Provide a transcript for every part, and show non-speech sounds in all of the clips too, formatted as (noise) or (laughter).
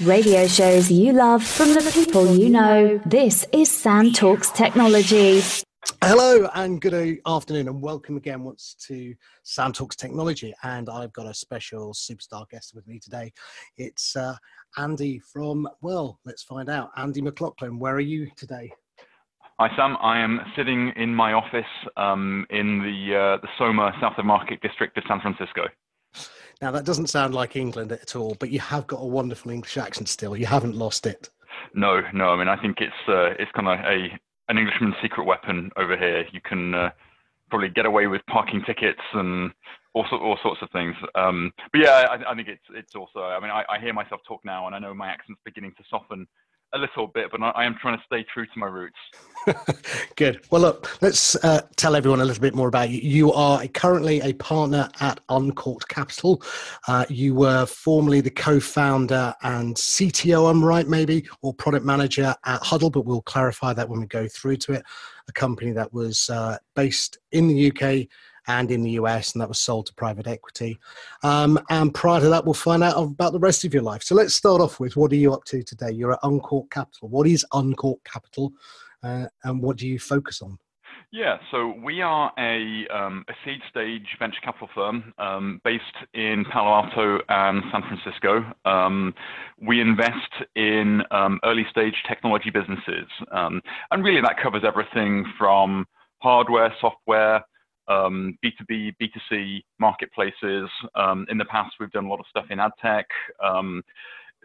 Radio shows you love from the people you know. This is Sam Talks Technology. Hello and good afternoon, and welcome again once to Sam Talks Technology. And I've got a special superstar guest with me today. It's uh, Andy from, well, let's find out. Andy McLoughlin, where are you today? Hi Sam, I am sitting in my office um, in the uh, the Soma South of Market district of San Francisco. Now, that doesn't sound like England at all, but you have got a wonderful English accent still. You haven't lost it. No, no. I mean, I think it's uh, it's kind of a an Englishman's secret weapon over here. You can uh, probably get away with parking tickets and all, all sorts of things. Um, but yeah, I, I, think it's it's also. I mean, I, I, hear myself talk now, and I know my accent's beginning to soften a little bit, but I, am trying to stay true to my roots. (laughs) Good. Well, look, let's uh, tell everyone a little bit more about you. You are currently a partner at Uncork Capital. Uh, you were formerly the co-founder and CTO, I'm right, maybe, or product manager at Huddle, but we'll clarify that when we go through to it. A company that was uh, based in the UK and in the US, and that was sold to private equity. Um, and prior to that, we'll find out about the rest of your life. So let's start off with what are you up to today? You're at Uncork Capital. What is Uncork Capital, uh, and what do you focus on? Yeah, so we are a, um, a seed stage venture capital firm um, based in Palo Alto and San Francisco. Um, we invest in um, early stage technology businesses, um, and really that covers everything from hardware, software, um, B2B, B2C marketplaces. Um, in the past, we've done a lot of stuff in ad tech. Um,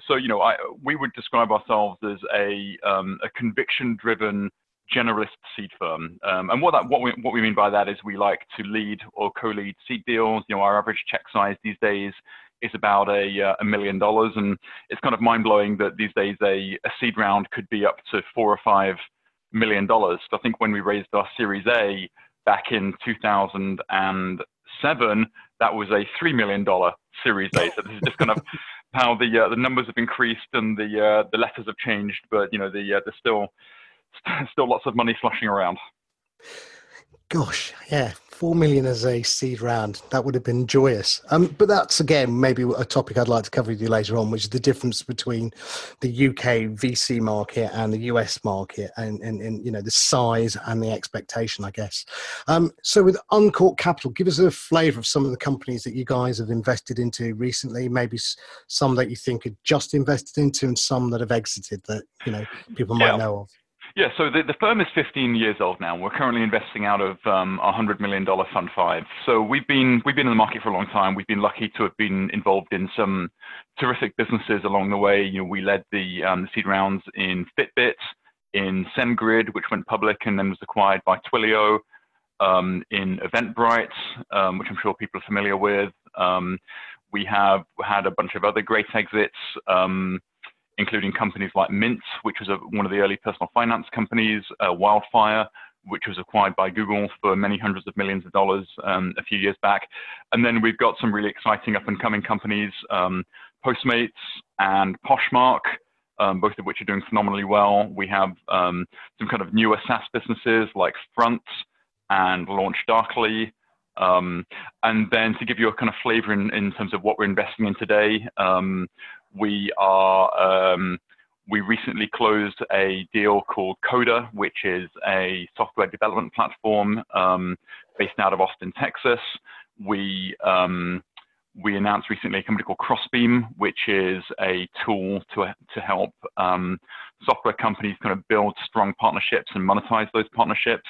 so, you know, I, we would describe ourselves as a, um, a conviction-driven generalist seed firm. Um, and what that what we what we mean by that is we like to lead or co-lead seed deals. You know, our average check size these days is about a, uh, a million dollars, and it's kind of mind blowing that these days a, a seed round could be up to four or five million dollars. So I think when we raised our Series A, back in 2007, that was a $3 million Series A. So this is just kind of (laughs) how the, uh, the numbers have increased and the, uh, the letters have changed, but you know, the, uh, there's still, (laughs) still lots of money sloshing around. Gosh, yeah, four million as a seed round. That would have been joyous. Um, but that's again maybe a topic I'd like to cover with you later on, which is the difference between the UK VC market and the US market, and, and, and you know the size and the expectation, I guess. Um, so with Uncork Capital, give us a flavour of some of the companies that you guys have invested into recently. Maybe some that you think are just invested into, and some that have exited that you know people might yeah. know of. Yeah, so the, the firm is 15 years old now. We're currently investing out of um, a $100 million Fund 5. So we've been, we've been in the market for a long time. We've been lucky to have been involved in some terrific businesses along the way. You know, we led the, um, the seed rounds in Fitbit, in SendGrid, which went public and then was acquired by Twilio, um, in Eventbrite, um, which I'm sure people are familiar with. Um, we have had a bunch of other great exits. Um, including companies like Mint, which was a, one of the early personal finance companies, uh, Wildfire, which was acquired by Google for many hundreds of millions of dollars um, a few years back. And then we've got some really exciting up and coming companies, um, Postmates and Poshmark, um, both of which are doing phenomenally well. We have um, some kind of newer SaaS businesses like Front and Launch Darkly. Um, and then to give you a kind of flavor in, in terms of what we're investing in today, um, we are um, we recently closed a deal called Coder, which is a software development platform um, based out of Austin, Texas. We um, we announced recently a company called Crossbeam, which is a tool to to help um, software companies kind of build strong partnerships and monetize those partnerships.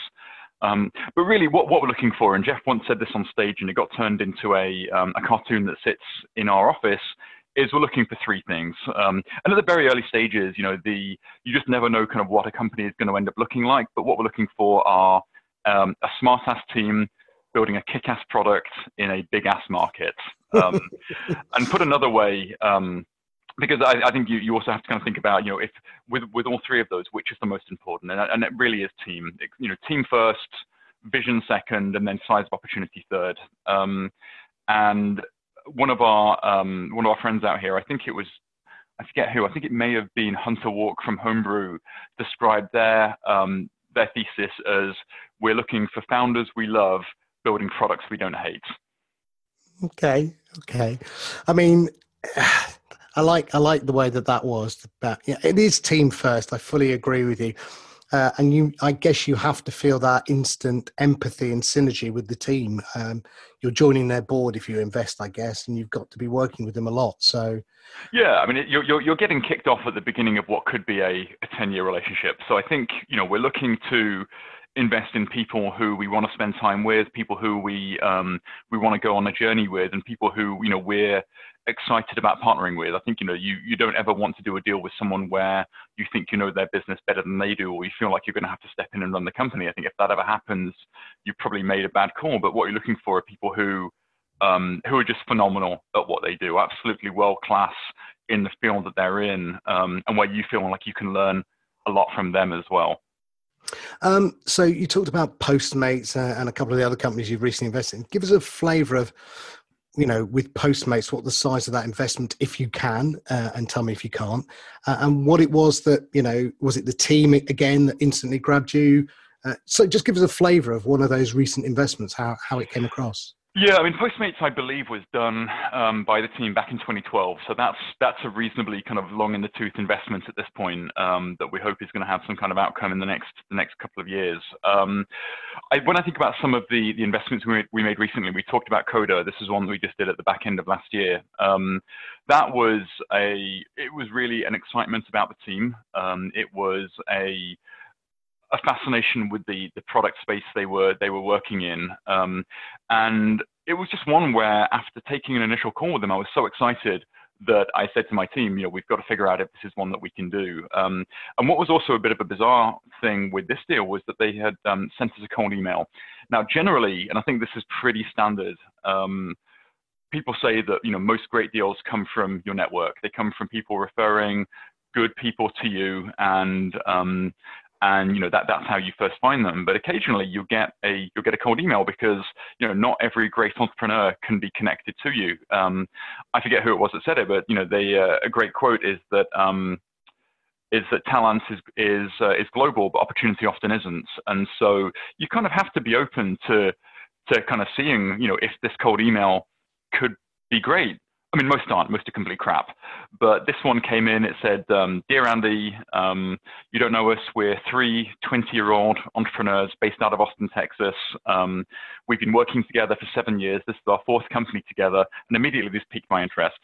Um, but really, what, what we're looking for, and Jeff once said this on stage, and it got turned into a, um, a cartoon that sits in our office, is we're looking for three things. Um, and at the very early stages, you know, the you just never know kind of what a company is going to end up looking like. But what we're looking for are um, a smart ass team building a kick ass product in a big ass market. Um, (laughs) and put another way, um, because I, I, think you, you also have to kind of think about, you know, if with with all three of those, which is the most important, and, and it really is team. It, you know, team first, vision second, and then size of opportunity third. Um, and one of our um, one of our friends out here, I think it was, I forget who, I think it may have been Hunter Walk from Homebrew, described their um, their thesis as we're looking for founders we love building products we don't hate. Okay, okay. I mean, (sighs) I like I like the way that that was. But yeah, it is team first. I fully agree with you. Uh, and you, I guess you have to feel that instant empathy and synergy with the team. Um, you're joining their board if you invest, I guess, and you've got to be working with them a lot. So, yeah, I mean, you're, you're, you're getting kicked off at the beginning of what could be a, a 10 year relationship. So I think, you know, we're looking to invest in people who we want to spend time with, people who we um, we want to go on a journey with, and people who you know we're excited about partnering with. I think you know you you don't ever want to do a deal with someone where you think you know their business better than they do, or you feel like you're going to have to step in and run the company. I think if that ever happens, you've probably made a bad call. But what you're looking for are people who um, who are just phenomenal at what they do, absolutely world class in the field that they're in, um, and where you feel like you can learn a lot from them as well. Um, so you talked about Postmates uh, and a couple of the other companies you've recently invested in. Give us a flavour of, you know, with Postmates, what the size of that investment, if you can, uh, and tell me if you can't, uh, and what it was that you know, was it the team again that instantly grabbed you? Uh, so just give us a flavour of one of those recent investments, how how it came across. Yeah, I mean, Postmates, I believe, was done um, by the team back in 2012. So that's that's a reasonably kind of long in the tooth investment at this point um, that we hope is going to have some kind of outcome in the next the next couple of years. Um, I, when I think about some of the the investments we we made recently, we talked about Coder. This is one that we just did at the back end of last year. Um, that was a it was really an excitement about the team. Um, it was a a fascination with the the product space they were they were working in, um, and it was just one where after taking an initial call with them, I was so excited that I said to my team, you know, we've got to figure out if this is one that we can do. Um, and what was also a bit of a bizarre thing with this deal was that they had um, sent us a cold email. Now, generally, and I think this is pretty standard. Um, people say that you know most great deals come from your network. They come from people referring good people to you, and um, and you know that that's how you first find them. But occasionally you get a you'll get a cold email because you know not every great entrepreneur can be connected to you. Um, I forget who it was that said it, but you know they uh, a great quote is that. Um, is that talent is is uh, is global, but opportunity often isn't, and so you kind of have to be open to to kind of seeing, you know, if this cold email could be great. I mean, most aren't. Most are complete crap. But this one came in. It said, um, "Dear Andy, um, you don't know us. We're three 20-year-old entrepreneurs based out of Austin, Texas. Um, we've been working together for seven years. This is our fourth company together." And immediately, this piqued my interest.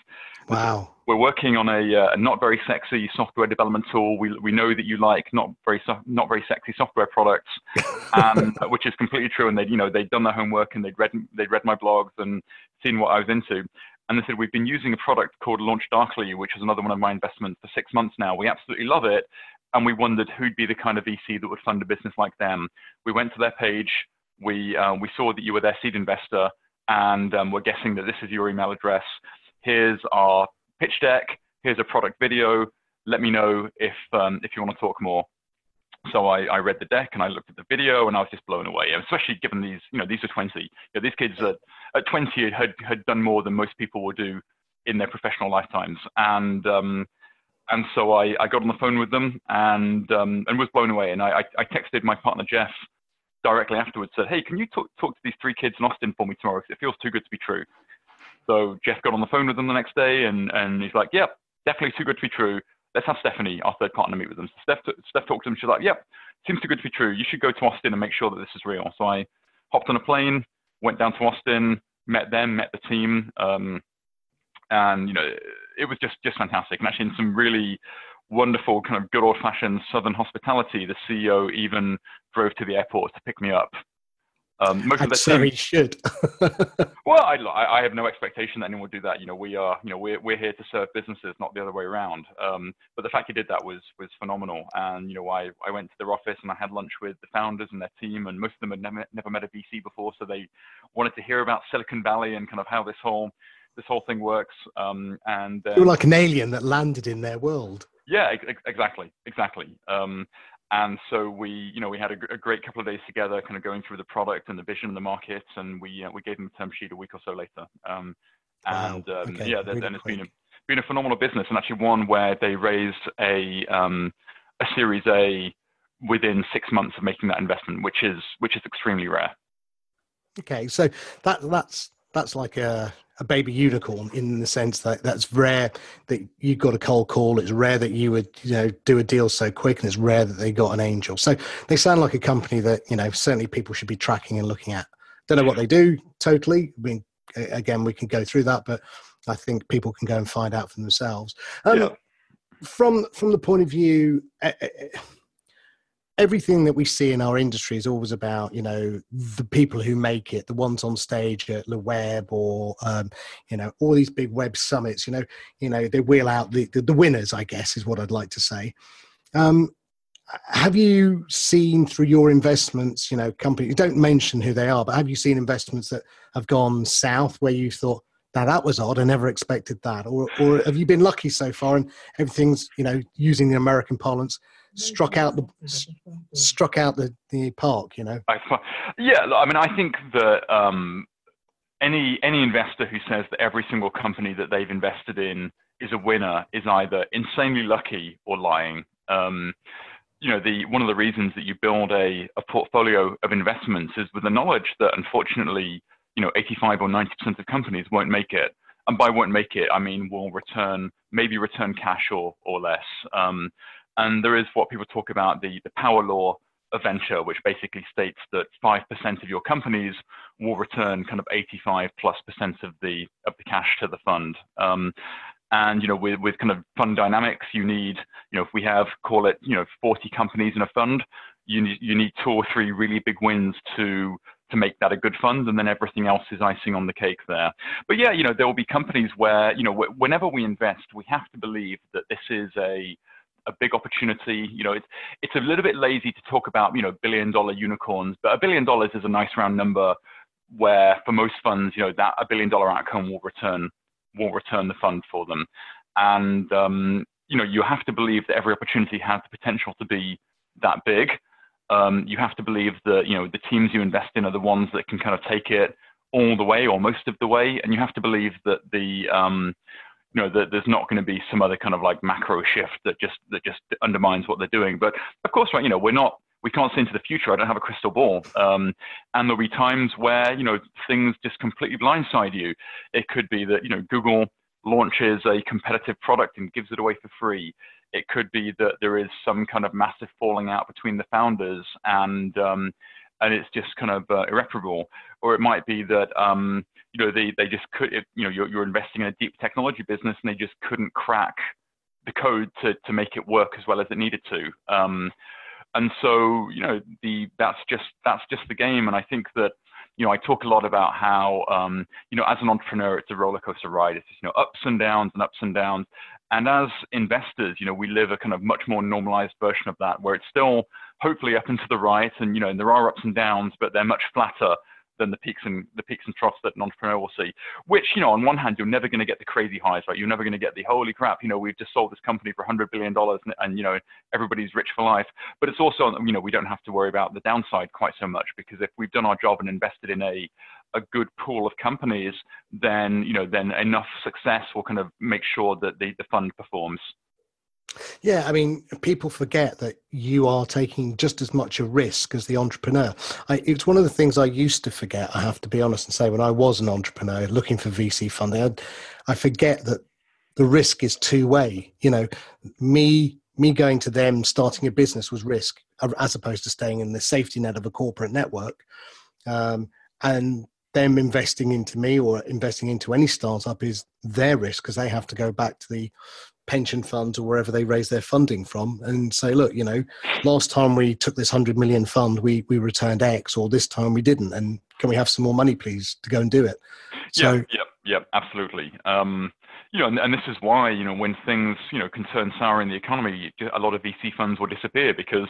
Wow. We're working on a uh, not very sexy software development tool. We, we know that you like not very not very sexy software products, (laughs) um, which is completely true. And they you know they'd done their homework and they'd read they'd read my blogs and seen what I was into. And they said, we've been using a product called LaunchDarkly, which is another one of my investments for six months now. We absolutely love it. And we wondered who'd be the kind of VC that would fund a business like them. We went to their page. We, uh, we saw that you were their seed investor. And um, we're guessing that this is your email address. Here's our pitch deck. Here's a product video. Let me know if, um, if you want to talk more. So I, I, read the deck and I looked at the video and I was just blown away, especially given these, you know, these are 20. You know, these kids at, at 20 had, had done more than most people will do in their professional lifetimes. And, um, and so I, I got on the phone with them and, um, and was blown away. And I, I texted my partner, Jeff, directly afterwards, said, hey, can you talk, talk to these three kids in Austin for me tomorrow? Because it feels too good to be true. So Jeff got on the phone with them the next day and, and he's like, yep, definitely too good to be true let's have Stephanie, our third partner, meet with them. So Steph, Steph talked to them. She's like, yep, seems too good to be true. You should go to Austin and make sure that this is real. So I hopped on a plane, went down to Austin, met them, met the team. Um, and, you know, it was just, just fantastic. And actually in some really wonderful kind of good old fashioned Southern hospitality, the CEO even drove to the airport to pick me up um, most I'd of the say he should. (laughs) well, I, I have no expectation that anyone would do that. You know, we are, you know, we're, we're here to serve businesses, not the other way around. Um, but the fact he did that was was phenomenal. And you know, I, I went to their office and I had lunch with the founders and their team, and most of them had never never met a VC before, so they wanted to hear about Silicon Valley and kind of how this whole this whole thing works. Um, and uh, you were like an alien that landed in their world. Yeah, ex- exactly, exactly. Um, and so we, you know, we had a, a, great couple of days together, kind of going through the product and the vision of the market, and we uh, we gave them a term sheet a week or so later. Um, and wow. um, okay. yeah, really and it's been a, been a phenomenal business, and actually one where they raised a um, a Series A within six months of making that investment, which is which is extremely rare. Okay, so that that's that's like a a baby unicorn in the sense that that's rare that you got a cold call. It's rare that you would you know do a deal so quick, and it's rare that they got an angel. So they sound like a company that you know certainly people should be tracking and looking at. Don't know what they do totally. I mean, again, we can go through that, but I think people can go and find out for themselves. Um, yeah. From from the point of view. Uh, everything that we see in our industry is always about you know the people who make it the ones on stage at the web or um, you know all these big web summits you know you know they wheel out the, the, the winners i guess is what i'd like to say. Um, have you seen through your investments you know companies don't mention who they are but have you seen investments that have gone south where you thought now that was odd. I never expected that or, or have you been lucky so far and everything's you know using the american parlance struck out the struck out the, the park you know? Yeah i mean i think that um, any any investor who says that every single company that they've invested in is a winner is either insanely lucky or lying. Um, you know the one of the reasons that you build a, a portfolio of investments is with the knowledge that unfortunately you know 85 or 90 percent of companies won't make it. And by won't make it i mean will return maybe return cash or or less. Um, and there is what people talk about the, the power law of venture, which basically states that 5% of your companies will return kind of 85 plus percent of the, of the cash to the fund. Um, and, you know, with, with kind of fund dynamics, you need, you know, if we have, call it, you know, 40 companies in a fund, you need, you need two or three really big wins to, to make that a good fund, and then everything else is icing on the cake there. But yeah, you know, there will be companies where, you know, whenever we invest, we have to believe that this is a, a big opportunity. You know, it's it's a little bit lazy to talk about you know billion dollar unicorns, but a billion dollars is a nice round number where for most funds, you know, that a billion dollar outcome will return will return the fund for them. And um, you know, you have to believe that every opportunity has the potential to be that big. Um, you have to believe that you know the teams you invest in are the ones that can kind of take it all the way or most of the way, and you have to believe that the um, you know, that there's not going to be some other kind of like macro shift that just that just undermines what they're doing. But of course, right, you know, we're not we can't see into the future. I don't have a crystal ball. Um, and there'll be times where, you know, things just completely blindside you. It could be that, you know, Google launches a competitive product and gives it away for free. It could be that there is some kind of massive falling out between the founders and, um, and it's just kind of uh, irreparable. Or it might be that, um, you know, they, they just could, you know, you're, you're investing in a deep technology business and they just couldn't crack the code to, to make it work as well as it needed to. Um, and so, you know, the, that's just, that's just the game. And I think that, you know, I talk a lot about how, um, you know, as an entrepreneur, it's a roller coaster ride. It's just, you know, ups and downs and ups and downs. And as investors, you know, we live a kind of much more normalized version of that, where it's still hopefully up and to the right, and you know, and there are ups and downs, but they're much flatter than the peaks and the peaks and troughs that an entrepreneur will see. Which, you know, on one hand, you're never going to get the crazy highs, right? You're never going to get the holy crap. You know, we've just sold this company for 100 billion dollars, and, and, you know, everybody's rich for life. But it's also, you know, we don't have to worry about the downside quite so much because if we've done our job and invested in a a good pool of companies, then you know, then enough success will kind of make sure that the, the fund performs. Yeah, I mean, people forget that you are taking just as much a risk as the entrepreneur. I, it's one of the things I used to forget. I have to be honest and say, when I was an entrepreneur looking for VC funding, I, I forget that the risk is two way. You know, me me going to them starting a business was risk, as opposed to staying in the safety net of a corporate network, um, and them investing into me or investing into any startup is their risk because they have to go back to the pension funds or wherever they raise their funding from and say, look, you know, last time we took this 100 million fund, we, we returned X, or this time we didn't. And can we have some more money, please, to go and do it? So, yeah, yeah, yeah, absolutely. Um, you know, and, and, this is why, you know, when things, you know, concern sour in the economy, a lot of VC funds will disappear because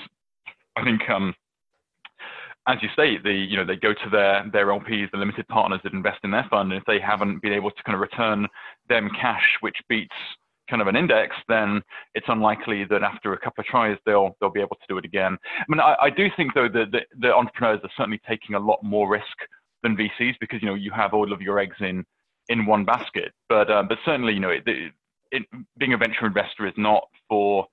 I think, um, as you say, the you know they go to their their LPs, the limited partners that invest in their fund, and if they haven't been able to kind of return them cash, which beats kind of an index, then it's unlikely that after a couple of tries they'll they'll be able to do it again. I mean, I, I do think though that the, the, entrepreneurs are certainly taking a lot more risk than VCs because you know you have all of your eggs in in one basket. But uh, but certainly you know it, it, being a venture investor is not for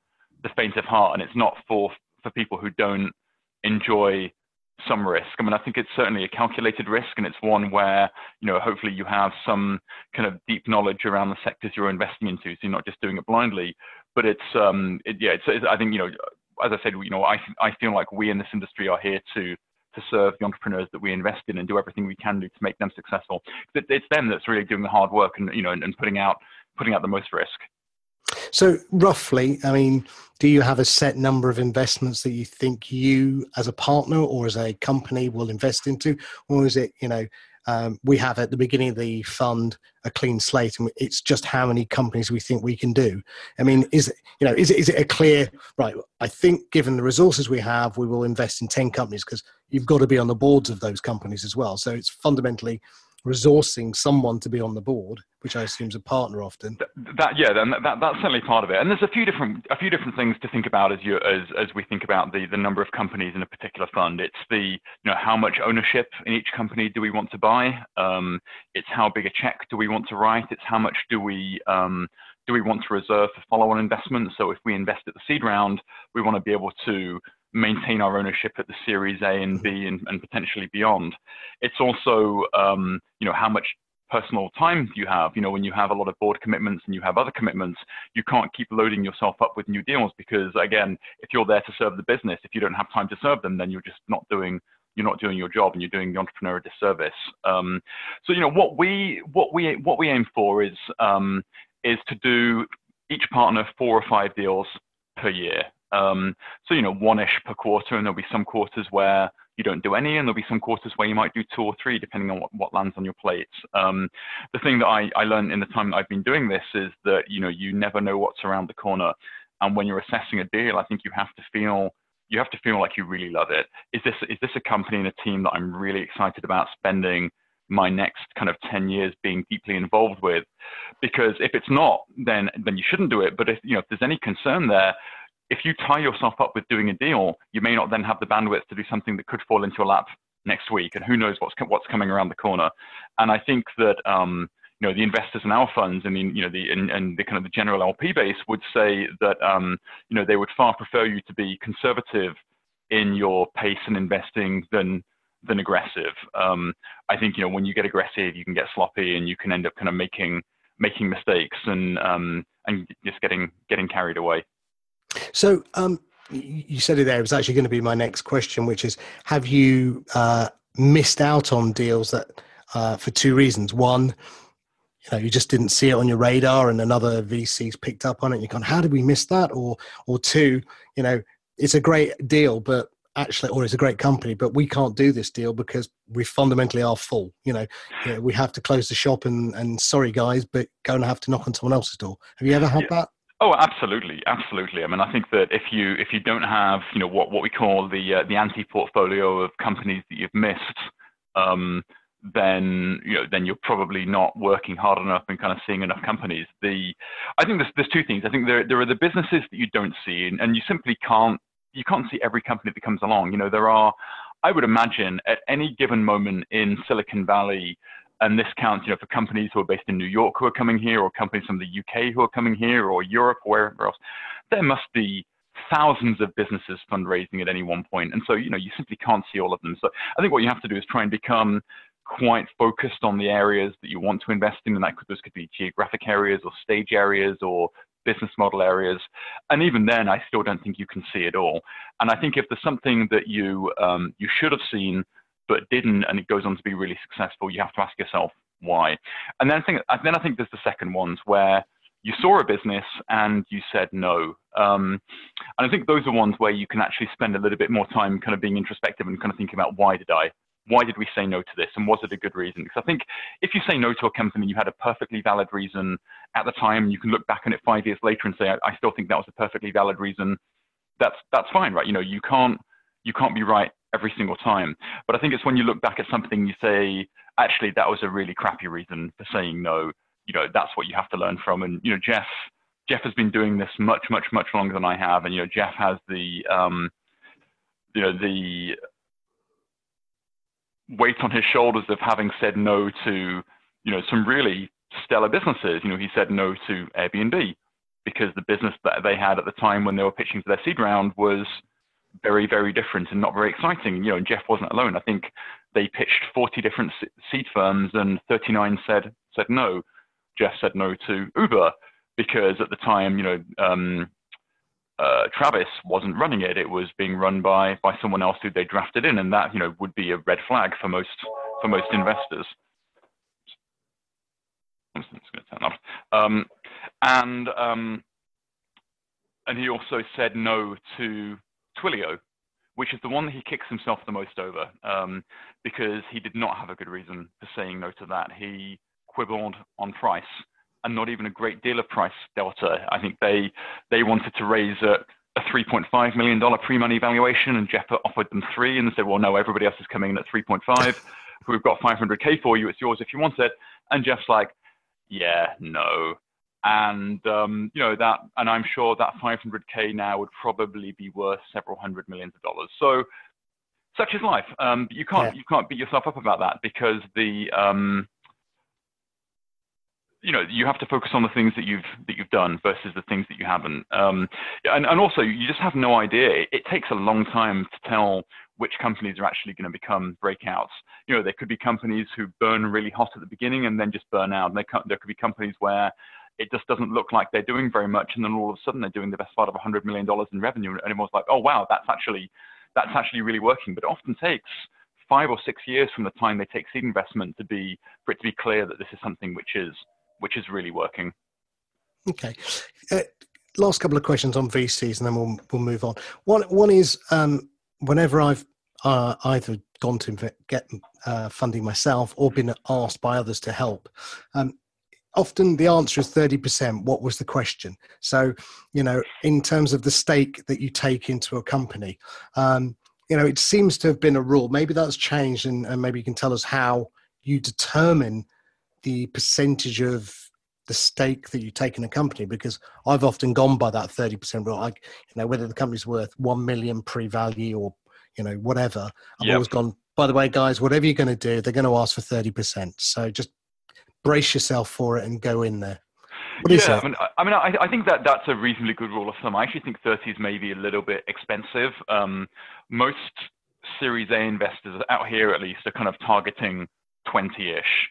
the faint of heart, and it's not for for people who don't enjoy some risk. I mean, I think it's certainly a calculated risk, and it's one where you know hopefully you have some kind of deep knowledge around the sectors you're investing into, so you're not just doing it blindly. But it's um, it, yeah, it's, it's, I think you know, as I said, you know, I I feel like we in this industry are here to to serve the entrepreneurs that we invest in and do everything we can do to make them successful. It's them that's really doing the hard work and you know and, and putting out putting out the most risk. So, roughly, I mean, do you have a set number of investments that you think you, as a partner or as a company, will invest into, or is it, you know, um, we have at the beginning of the fund a clean slate, and it's just how many companies we think we can do. I mean, is it, you know, is it, is it a clear right? I think, given the resources we have, we will invest in ten companies because you've got to be on the boards of those companies as well. So it's fundamentally resourcing someone to be on the board, which I assume is a partner often. That, that yeah, that, that, that's certainly part of it. And there's a few different a few different things to think about as you as as we think about the the number of companies in a particular fund. It's the you know how much ownership in each company do we want to buy. Um, it's how big a check do we want to write. It's how much do we um, do we want to reserve for follow-on investment? So if we invest at the seed round, we want to be able to maintain our ownership at the Series A and B and, and potentially beyond. It's also, um, you know, how much personal time do you have. You know, when you have a lot of board commitments and you have other commitments, you can't keep loading yourself up with new deals because, again, if you're there to serve the business, if you don't have time to serve them, then you're just not doing you're not doing your job and you're doing the entrepreneur a disservice. Um, so you know what we what we what we aim for is um, is to do each partner four or five deals per year. Um, so, you know, one-ish per quarter, and there'll be some quarters where you don't do any, and there'll be some quarters where you might do two or three, depending on what, what lands on your plate. Um, the thing that I, I learned in the time that I've been doing this is that, you know, you never know what's around the corner. And when you're assessing a deal, I think you have to feel you have to feel like you really love it. Is this is this a company and a team that I'm really excited about spending my next kind of 10 years being deeply involved with because if it's not then then you shouldn't do it but if you know if there's any concern there if you tie yourself up with doing a deal, you may not then have the bandwidth to do something that could fall into your lap next week, and who knows what's what's coming around the corner. And I think that um, you know the investors in our funds and the you know the and, and the kind of the general LP base would say that um, you know they would far prefer you to be conservative in your pace and investing than than aggressive. Um, I think you know when you get aggressive, you can get sloppy and you can end up kind of making making mistakes and um, and just getting getting carried away. So, um, you said it there. It was actually going to be my next question, which is: Have you uh, missed out on deals that, uh, for two reasons? One, you know, you just didn't see it on your radar, and another VC's picked up on it. And you gone, "How did we miss that?" Or, or two, you know, it's a great deal, but actually, or it's a great company, but we can't do this deal because we fundamentally are full. You know, you know we have to close the shop, and and sorry guys, but going to have to knock on someone else's door. Have you ever had yeah. that? Oh, absolutely, absolutely. I mean, I think that if you if you don't have you know what what we call the uh, the anti portfolio of companies that you've missed, um, then you know then you're probably not working hard enough and kind of seeing enough companies. The I think there's there's two things. I think there there are the businesses that you don't see, and, and you simply can't you can't see every company that comes along. You know, there are I would imagine at any given moment in Silicon Valley and this counts, you know, for companies who are based in New York who are coming here, or companies from the UK who are coming here, or Europe, or wherever else. There must be thousands of businesses fundraising at any one point, and so you know you simply can't see all of them. So I think what you have to do is try and become quite focused on the areas that you want to invest in, and that could, those could be geographic areas, or stage areas, or business model areas. And even then, I still don't think you can see it all. And I think if there's something that you um, you should have seen but didn't, and it goes on to be really successful, you have to ask yourself why. And then I think, then I think there's the second ones where you saw a business and you said no. Um, and I think those are ones where you can actually spend a little bit more time kind of being introspective and kind of thinking about why did I? Why did we say no to this? And was it a good reason? Because I think if you say no to a company, and you had a perfectly valid reason at the time, you can look back on it five years later and say, I, I still think that was a perfectly valid reason. That's, that's fine, right? You know, you can't, you can't be right every single time. But I think it's when you look back at something, you say, actually, that was a really crappy reason for saying no. You know, that's what you have to learn from. And you know, Jeff, Jeff has been doing this much, much, much longer than I have. And you know, Jeff has the, um, you know, the weight on his shoulders of having said no to, you know, some really stellar businesses. You know, he said no to Airbnb because the business that they had at the time when they were pitching for their seed round was very, very different and not very exciting. You know, Jeff wasn't alone. I think they pitched 40 different seed firms and 39 said said no. Jeff said no to Uber because at the time, you know, um, uh, Travis wasn't running it; it was being run by by someone else who they drafted in, and that you know would be a red flag for most for most investors. Going to turn. Um, and um, and he also said no to Twilio, which is the one that he kicks himself the most over um, because he did not have a good reason for saying no to that. He quibbled on price and not even a great deal of price delta. I think they they wanted to raise a, a 3.5 million dollar pre-money valuation, and Jeff offered them three, and said, "Well, no, everybody else is coming in at 3.5. We've got 500k for you. It's yours if you want it." And Jeff's like, "Yeah, no." And um, you know that, and I'm sure that 500k now would probably be worth several hundred millions of dollars. So, such is life. Um, you can't yeah. you can't beat yourself up about that because the um, you know you have to focus on the things that you've that you've done versus the things that you haven't um, and, and also you just have no idea it, it, takes a long time to tell which companies are actually going to become breakouts you know there could be companies who burn really hot at the beginning and then just burn out and there, there could be companies where it just doesn't look like they're doing very much and then all of a sudden they're doing the best part of $100 million in revenue and everyone's like oh wow that's actually that's actually really working but it often takes five or six years from the time they take seed investment to be for it to be clear that this is something which is which is really working. Okay. Uh, last couple of questions on VCs, and then we'll we'll move on. One one is um, whenever I've uh, either gone to get uh, funding myself or been asked by others to help. Um, often the answer is 30%. What was the question? So, you know, in terms of the stake that you take into a company, um, you know, it seems to have been a rule. Maybe that's changed, and, and maybe you can tell us how you determine the percentage of the stake that you take in a company because I've often gone by that 30% rule. Like, you know, whether the company's worth 1 million pre value or, you know, whatever. I've yep. always gone, by the way, guys, whatever you're going to do, they're going to ask for 30%. So just brace yourself for it and go in there. What yeah, I mean, I, mean I, I, think that that's a reasonably good rule of thumb. I actually think 30 is maybe a little bit expensive. Um, most Series A investors out here, at least, are kind of targeting 20-ish.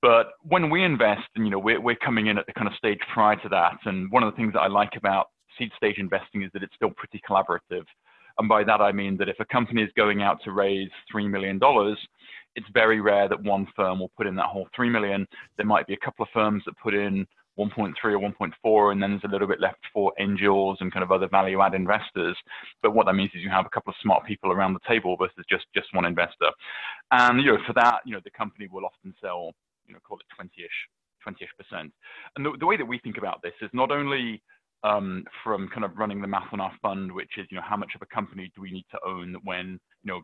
But when we invest, and you know, we're, we're coming in at the kind of stage prior to that. And one of the things that I like about seed stage investing is that it's still pretty collaborative. And by that, I mean that if a company is going out to raise $3 million, it's very rare that one firm will put in that whole 3 million. There might be a couple of firms that put in 1.3 or 1.4, and then there's a little bit left for angels and kind of other value add investors. But what that means is you have a couple of smart people around the table versus just just one investor. And you know, for that, you know, the company will often sell you know, call it 20-ish, 20-ish percent. And the, the way that we think about this is not only um, from kind of running the math on our fund, which is, you know, how much of a company do we need to own when, you know,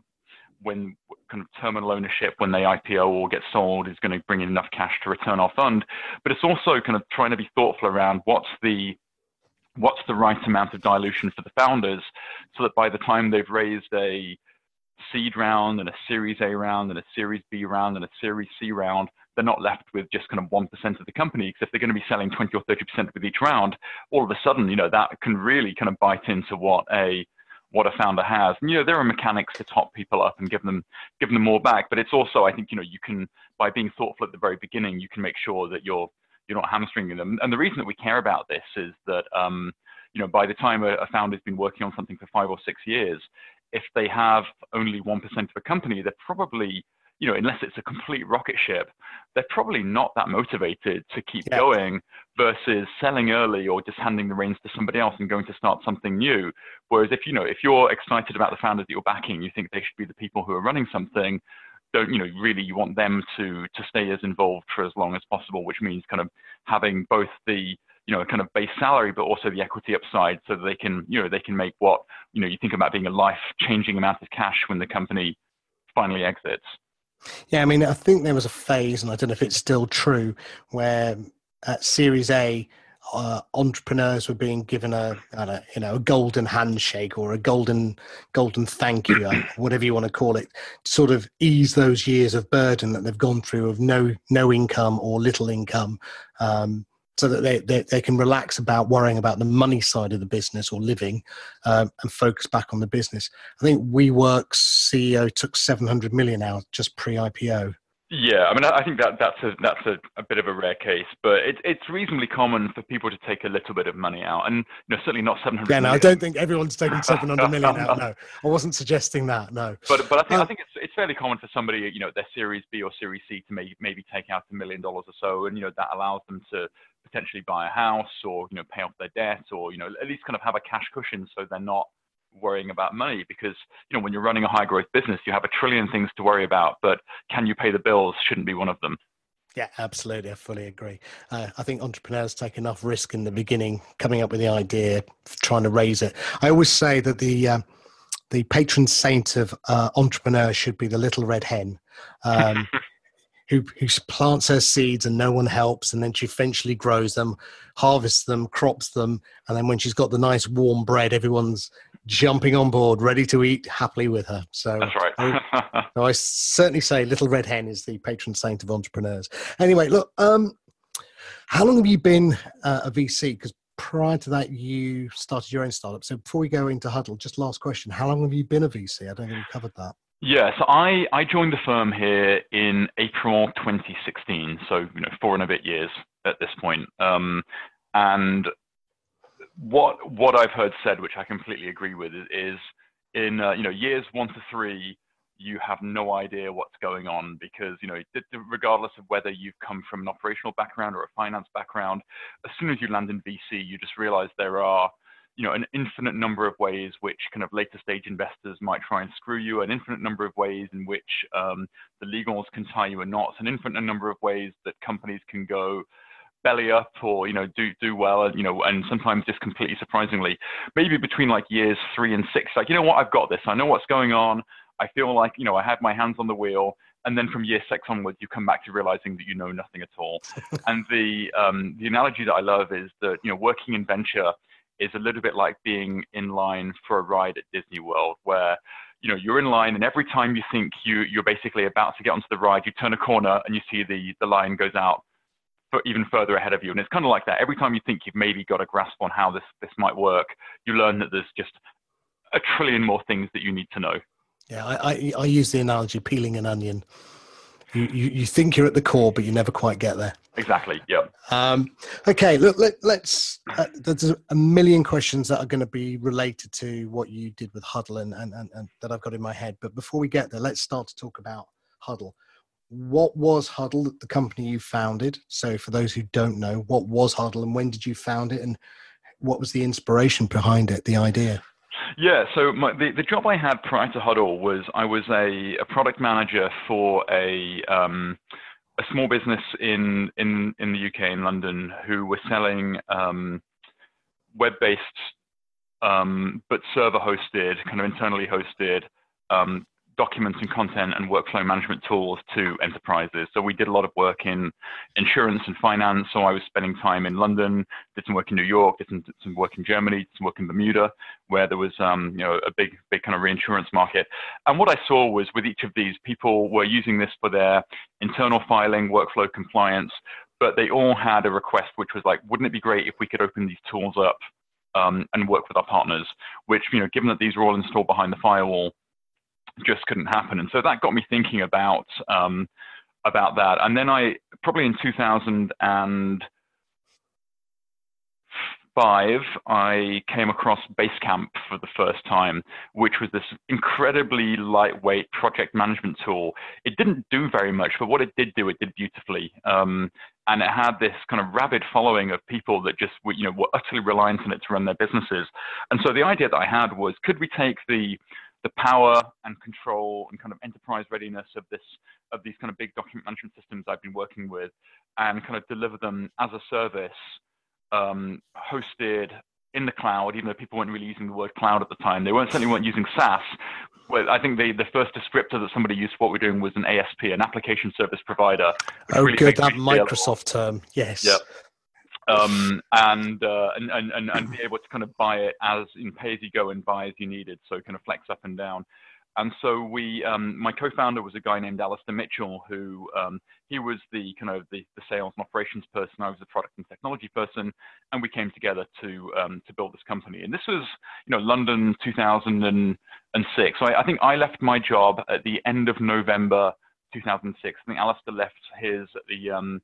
when kind of terminal ownership, when they IPO or get sold, is going to bring in enough cash to return our fund. But it's also kind of trying to be thoughtful around what's the what's the right amount of dilution for the founders, so that by the time they've raised a seed round and a Series A round and a Series B round and a Series C round, they're not left with just kind of 1% of the company. Because if they're going to be selling 20 or 30% with each round, all of a sudden, you know, that can really kind of bite into what a what a founder has. And, you know, there are mechanics to top people up and give them give them more back. But it's also, I think, you know, you can by being thoughtful at the very beginning, you can make sure that you're you're not hamstringing them. And the reason that we care about this is that um, you know, by the time a, a founder's been working on something for five or six years, if they have only 1% of a company, they're probably you know, unless it's a complete rocket ship, they're probably not that motivated to keep yeah. going versus selling early or just handing the reins to somebody else and going to start something new. Whereas if you know, if you're excited about the founders that you're backing, you think they should be the people who are running something. Don't you know? Really, you want them to to stay as involved for as long as possible, which means kind of having both the you know kind of base salary, but also the equity upside, so that they can you know they can make what you know you think about being a life changing amount of cash when the company finally exits. Yeah, I mean, I think there was a phase, and I don't know if it's still true, where at Series A, uh, entrepreneurs were being given a, a, you know a golden handshake or a golden golden thank you, (clears throat) whatever you want to call it, to sort of ease those years of burden that they've gone through of no no income or little income. Um, so that they, they, they, can relax about worrying about the money side of the business or living um, and focus back on the business. I think WeWork's CEO took 700 million out just pre IPO. Yeah, I mean, I think that that's a that's a, a bit of a rare case, but it's it's reasonably common for people to take a little bit of money out, and you know, certainly not seven hundred. Yeah, no, I don't think everyone's taking seven hundred (laughs) million out. No, I wasn't suggesting that. No, but but I think I um, think it's it's fairly common for somebody, you know, their Series B or Series C to maybe maybe take out a million dollars or so, and you know that allows them to potentially buy a house or you know pay off their debt or you know at least kind of have a cash cushion so they're not worrying about money because you know when you're running a high growth business you have a trillion things to worry about but can you pay the bills shouldn't be one of them. Yeah absolutely. I fully agree. Uh, i think entrepreneurs take enough risk in the beginning coming up with the idea trying to raise it. I always say that the uh, the patron saint of uh, entrepreneurs should be the little red hen. Um, (laughs) who, who plants her seeds and no one helps and then she eventually grows them harvests them crops them and then when she's got the nice warm bread everyone's jumping on board ready to eat happily with her. So that's right. I, (laughs) so I certainly say little red hen is the patron saint of entrepreneurs. Anyway look um how long have you been uh, a vc because prior to that you started your own startup. So before we go into huddle just last question. How long have you been a vc i don't think we covered that yeah, so I, I joined the firm here in April 2016, so you know four and a bit years at this point. Um, and what what I've heard said, which I completely agree with, is, in uh, you know years one to three, you have no idea what's going on because you know regardless of whether you've come from an operational background or a finance background, as soon as you land in VC, you just realize there are you know, an infinite number of ways which kind of later stage investors might try and screw you, an infinite number of ways in which um, the legals can tie you in knots, an infinite number of ways that companies can go belly up or you know do do well you know and sometimes just completely surprisingly maybe between like years three and six like you know what? I've got this. I know what's going on. I feel like you know i have my hands on the wheel. And then from year six onwards you come back to realizing that you know nothing at all. (laughs) And the um, the analogy that i love is that you know working in venture is a little bit like being in line for a ride at Disney World, where you know you're in line, and every time you think you you're basically about to get onto the ride, you turn a corner and you see the the line goes out even further ahead of you. And it's kind of like that. Every time you think you've maybe got a grasp on how this this might work, you learn that there's just a trillion more things that you need to know. Yeah, I, I, I use the analogy peeling an onion. You, you, you think you're at the core, but you never quite get there. Exactly. Yeah. Um, okay. Look. Let, us uh, there's a million questions that are going to be related to what you did with Huddle and, and, and, and that I've got in my head. But before we get there, let's start to talk about Huddle. What was Huddle, the company you founded? So, for those who don't know, what was Huddle, and when did you found it, and what was the inspiration behind it, the idea? Yeah, so my, the, the job I had prior to Huddle was I was a, a product manager for a um, a small business in in in the UK in London who were selling um, web-based um, but server hosted, kind of internally hosted um, documents and content and workflow management tools to enterprises. So we did a lot of work in insurance and finance. So I was spending time in London, did some work in New York, did some, did some work in Germany, did some work in Bermuda, where there was um, you know a big big kind of reinsurance market. And what I saw was with each of these, people were using this for their internal filing, workflow compliance, but they all had a request which was like, wouldn't it be great if we could open these tools up um, and work with our partners? Which you know, given that these are all installed behind the firewall just couldn't happen. And so that got me thinking about um, about that. And then I probably in 2005, I came across Basecamp for the first time, which was this incredibly lightweight project management tool. It didn't do very much, but what it did do, it did beautifully. Um, and it had this kind of rabid following of people that just were, you know, were utterly reliant on it to run their businesses. And so the idea that I had was, could we take the the power and control and kind of enterprise readiness of this of these kind of big document management systems I've been working with and kind of deliver them as a service um, hosted in the cloud, even though people weren't really using the word cloud at the time. They weren't certainly weren't using SaaS. Well, I think the, the first descriptor that somebody used for what we're doing was an ASP, an application service provider. Oh, really good, that Microsoft term. Yes. Yep um, and, uh, and, and, and, be able to kind of buy it as in pay as you go and buy as you needed. So kind of flex up and down. and so we, um, my co-founder was a guy named Alastair Mitchell, who um, he was the kind of the, the, sales and operations person. I was the product and technology person, and we came together to um, to build this company. And this was, you know, London 2006. So I, I, think I left my job at the end of November 2006. I think Alastair left his at the um,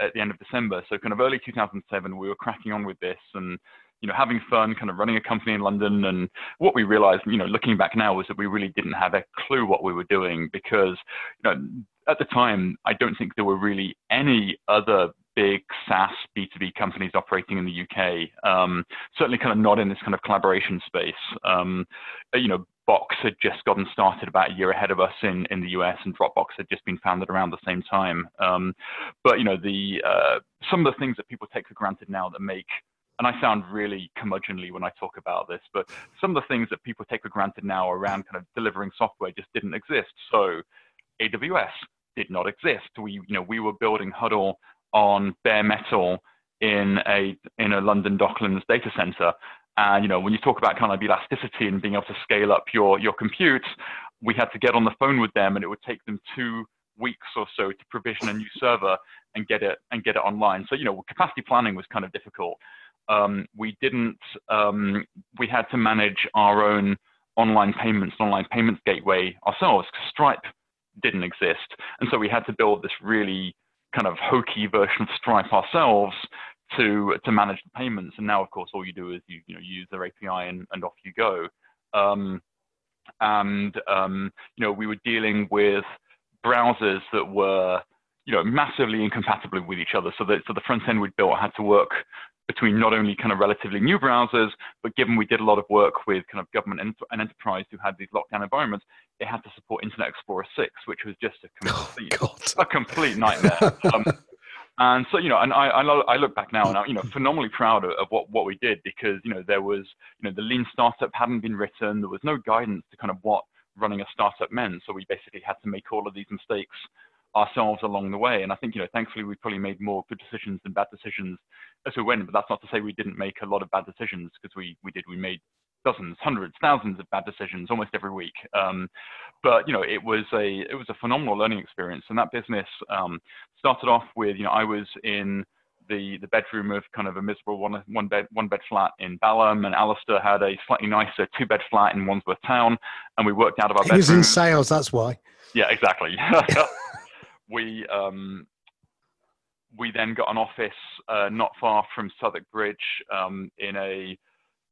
at the end of December. So kind of early 2007, we were cracking on with this and you know, having fun, kind of running a company in London. And what we realized, you know, looking back now, was that we really didn't have a clue what we were doing because, you know, at the time, I don't think there were really any other big SaaS B2B companies operating in the UK. Um, certainly, kind of not in this kind of collaboration space. Um, you know, Box had just gotten started about a year ahead of us in, in the US, and Dropbox had just been founded around the same time. Um, but you know, the uh, some of the things that people take for granted now that make and I sound really curmudgeonly when I talk about this, but some of the things that people take for granted now around kind of delivering software just didn't exist. So AWS did not exist. We, you know, we were building Huddle on bare metal in a in a London Docklands data center. And you know, when you talk about kind of elasticity and being able to scale up your your compute, we had to get on the phone with them, and it would take them two weeks or so to provision a new server and get it and get it online. So you know, capacity planning was kind of difficult um, we didn't, um, we had to manage our own online payments, online payments gateway ourselves because Stripe didn't exist. And so we had to build this really kind of hokey version of Stripe ourselves to to manage the payments. And now, of course, all you do is you you know use their API and, and off you go. Um, and um, you know we were dealing with browsers that were you know massively incompatible with each other. So that so the front end we built had to work between not only kind of relatively new browsers, but given we did a lot of work with kind of government and enterprise who had these lockdown environments, it had to support Internet Explorer 6, which was just a (laughs) oh, complete, oh, a complete nightmare. um, and so, you know, and I, I, look back now hmm. and I'm, you know, phenomenally proud of, of, what, what we did because, you know, there was, you know, the lean startup hadn't been written. There was no guidance to kind of what running a startup meant. So we basically had to make all of these mistakes ourselves along the way. And I think, you know, thankfully we probably made more good decisions than bad decisions as we went. But that's not to say we didn't make a lot of bad decisions because we we did. We made dozens, hundreds, thousands of bad decisions almost every week. Um, but you know, it was a it was a phenomenal learning experience. And that business um, started off with, you know, I was in the, the bedroom of kind of a miserable one, one bed one bed flat in Balham, and Alastair had a slightly nicer two bed flat in Wandsworth Town, and we worked out of our. He bedroom. was in sales, that's why. Yeah, exactly. (laughs) (laughs) we um, we then got an office uh, not far from Southwark Bridge um, in a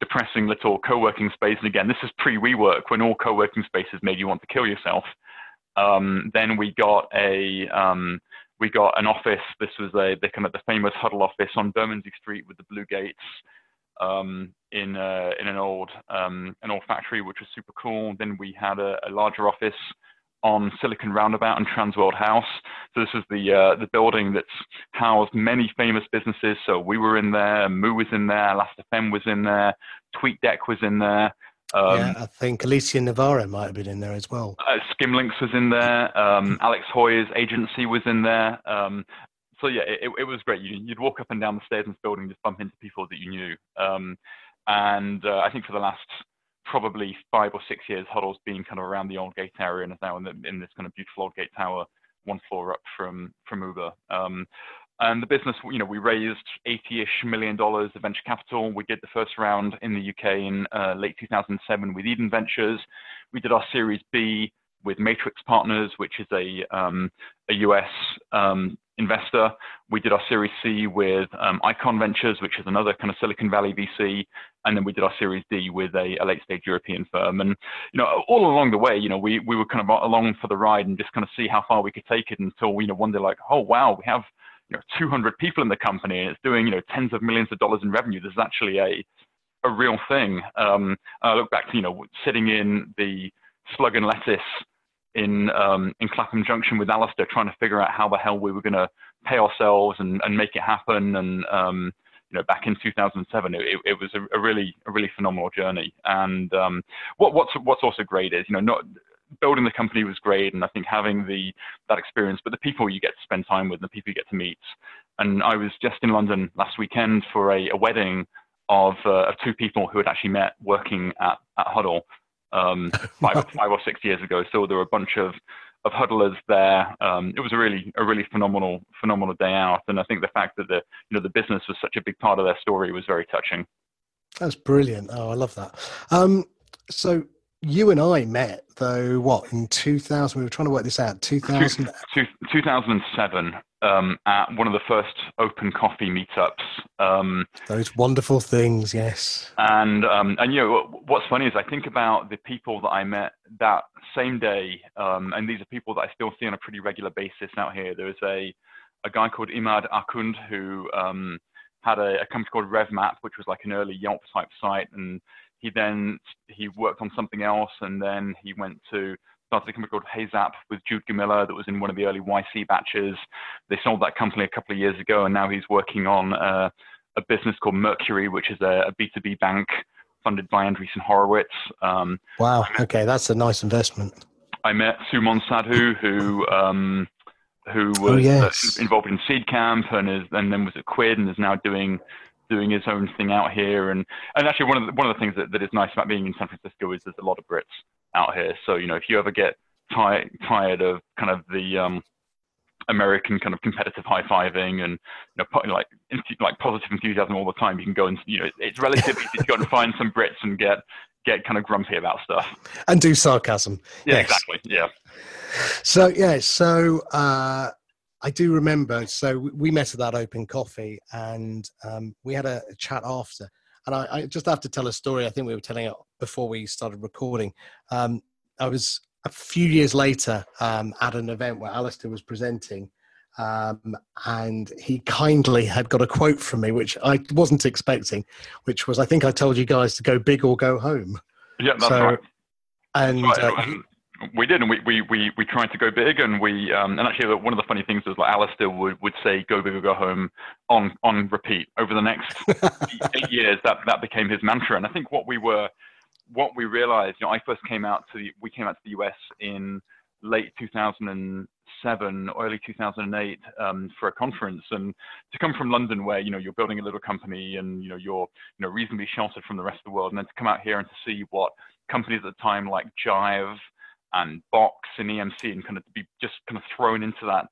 depressing little co-working space. And again, this is pre-WeWork when all co-working spaces made you want to kill yourself. Um, then we got a um, we got an office. This was a the kind of the famous Huddle office on Bermondsey Street with the blue gates um, in uh, in an old um, an old factory, which was super cool. Then we had a, a larger office on Silicon Roundabout and Transworld House. So this is the uh, the building that's housed many famous businesses. So we were in there, Moo was in there, Last.fm was in there, TweetDeck was in there. Um, yeah, I think Alicia Navarro might have been in there as well. Uh, Skimlinks was in there. Um, (laughs) Alex Hoyer's agency was in there. Um, so yeah, it, it, was great. You, would walk up and down the stairs in this building, just bump into people that you knew. Um, and uh, I think for the last probably five or six years, Huddle's been kind of around the Aldgate area and is now in, the, in this kind of beautiful Aldgate Tower, one floor up from from Uber. Um, and the business, you know, we raised 80-ish million dollars of venture capital. We did the first round in the UK in uh, late 2007 with Eden Ventures. We did our Series B with Matrix Partners, which is a um, a US um, investor. We did our Series C with um, Icon Ventures, which is another kind of Silicon Valley VC, and then we did our Series D with a, a late-stage European firm. And you know, all along the way, you know, we we were kind of along for the ride and just kind of see how far we could take it until you know one day like, oh wow, we have you know 200 people in the company and it's doing you know tens of millions of dollars in revenue. This is actually a a real thing. Um, I look back to you know sitting in the slug and lettuce in um, in Clapham Junction with Alastair, trying to figure out how the hell we were going to pay ourselves and, and make it happen. And um, you know, back in 2007, it, it was a, a, really a really phenomenal journey. And um, what, what's what's also great is you know not building the company was great, and I think having the that experience, but the people you get to spend time with, and the people you get to meet. And I was just in London last weekend for a, a wedding of, uh, of two people who had actually met working at, at Huddle um, (laughs) five, five or six years ago. So there were a bunch of of huddlers there. Um, it was a really a really phenomenal phenomenal day out, and I think the fact that the you know the business was such a big part of their story was very touching. That's brilliant. Oh, I love that. Um, so you and I met though what in 2000 we were trying to work this out 2000 2007 um, at one of the first open coffee meetups. Um, those wonderful things yes. and um, and you know what's funny is I think about the people that I met that same day um, and these are people that I still see on a pretty regular basis out here. There's a a guy called Immad Akhund who um, had a, a company called RevMap which was like an early Yelp type site and he then he worked on something else, and then he went to started a company called HeyZap with Jude Gomila that was in one of the early YC batches. They sold that company a couple of years ago, and now he's working on uh, a business called Mercury, which is a a B2B bank funded by Andreessen Horowitz. Um, wow. Okay, that's a nice investment. I met Sumon Sadhu, who um, who oh, was oh, yes. involved in Seedcamp and is and then was at Quid and is now doing doing his own thing out here. And, and actually, one of the, one of the things that, that is nice about being in San Francisco is there's a lot of Brits out here. So you know, if you ever get tired tired of kind of the um, American kind of competitive high fiving and you know like like positive enthusiasm all the time, you can go and you know it's relatively easy to go and find some Brits and get get kind of grumpy about stuff and do sarcasm. Yeah, yes. exactly. Yeah. So yeah, so uh, I do remember. So we met at that open coffee, and um, we had a, chat after. And I, I, just have to tell a story. I think we were telling it before we started recording. Um, I was a few years later um, at an event where Alastair was presenting, um, and he kindly had got a quote from me, which I wasn't expecting, which was, "I think I told you guys to go big or go home." Yeah, that's so, right. And right. Uh, we did, and we, we, we, we tried to go big, and we um, and actually one of the funny things was like Alastair would, would say "go big or go home" on on repeat over the next (laughs) eight years. That that became his mantra, and I think what we were what we realized, you know, I first came out to the, we came out to the US in late 2007, early 2008 um, for a conference, and to come from London, where you know you're building a little company and you know you're you know reasonably sheltered from the rest of the world, and then to come out here and to see what companies at the time like Jive and Box and EMC and kind of be just kind of thrown into that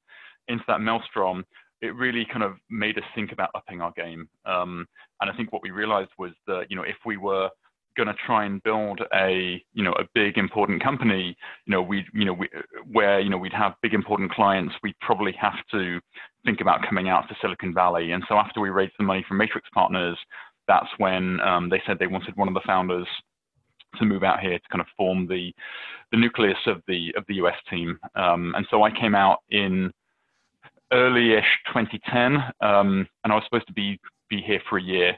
into that maelstrom, it really kind of made us think about upping our game. Um, and I think what we realized was that you know if we were going to try and build a you know a big important company, you know we you know we, where you know we'd have big important clients, we'd probably have to think about coming out to Silicon Valley. And so after we raised the money from Matrix Partners, that's when um, they said they wanted one of the founders to move out here to kind of form the the nucleus of the of the US team. Um, and so I came out in early-ish 2010, um, and I was supposed to be be here for a year,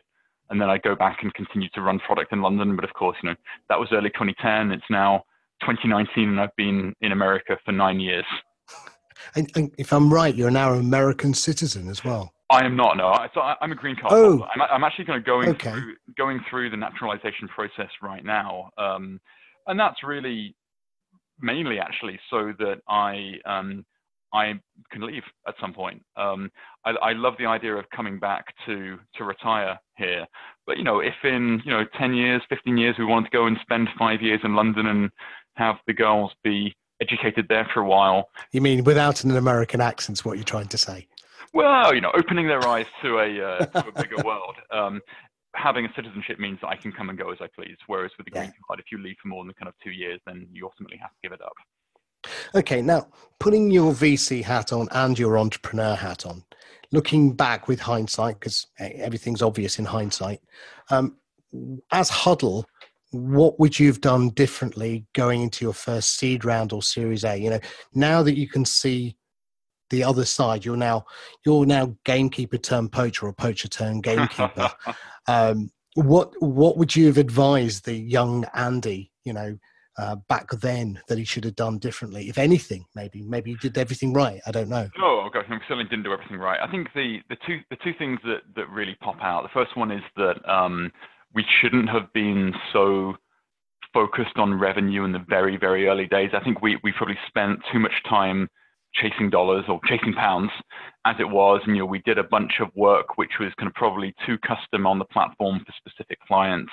and then I go back and continue to run product in London. But of course, you know that was early 2010. It's now 2019, and I've been in America for nine years. And, and if I'm right, you're now an American citizen as well. I am not. No, I, so I, am a green card. Oh. I'm, I'm actually kind of going okay. through going through the naturalization process right now, um, and that's really mainly actually so that I um, I can leave at some point. Um, I, I, love the idea of coming back to to retire here, but you know, if in you know 10 years, 15 years, we want to go and spend five years in London and have the girls be educated there for a while. You mean without an American accent? What you're trying to say? Well, you know, opening their eyes to a, uh, (laughs) to a bigger world. Um, having a citizenship means that I can come and go as I please. Whereas with the green yeah. card, if you leave for more than kind of two years, then you ultimately have to give it up. Okay, now putting your VC hat on and your entrepreneur hat on, looking back with hindsight, because everything's obvious in hindsight, um, as Huddle, what would you have done differently going into your first seed round or Series A? You know, now that you can see the other side. You're now you're now gamekeeper turned poacher or poacher turned gamekeeper. (laughs) um, what what would you have advised the young Andy? You know. Uh, back then, that he should have done differently, if anything, maybe maybe he did everything right. I don't know. Oh gosh, I certainly didn't do everything right. I think the the two the two things that that really pop out. The first one is that um, we shouldn't have been so focused on revenue in the very very early days. I think we we probably spent too much time chasing dollars or chasing pounds as it was. And, you know, we did a bunch of work which was kind of probably too custom on the platform for specific clients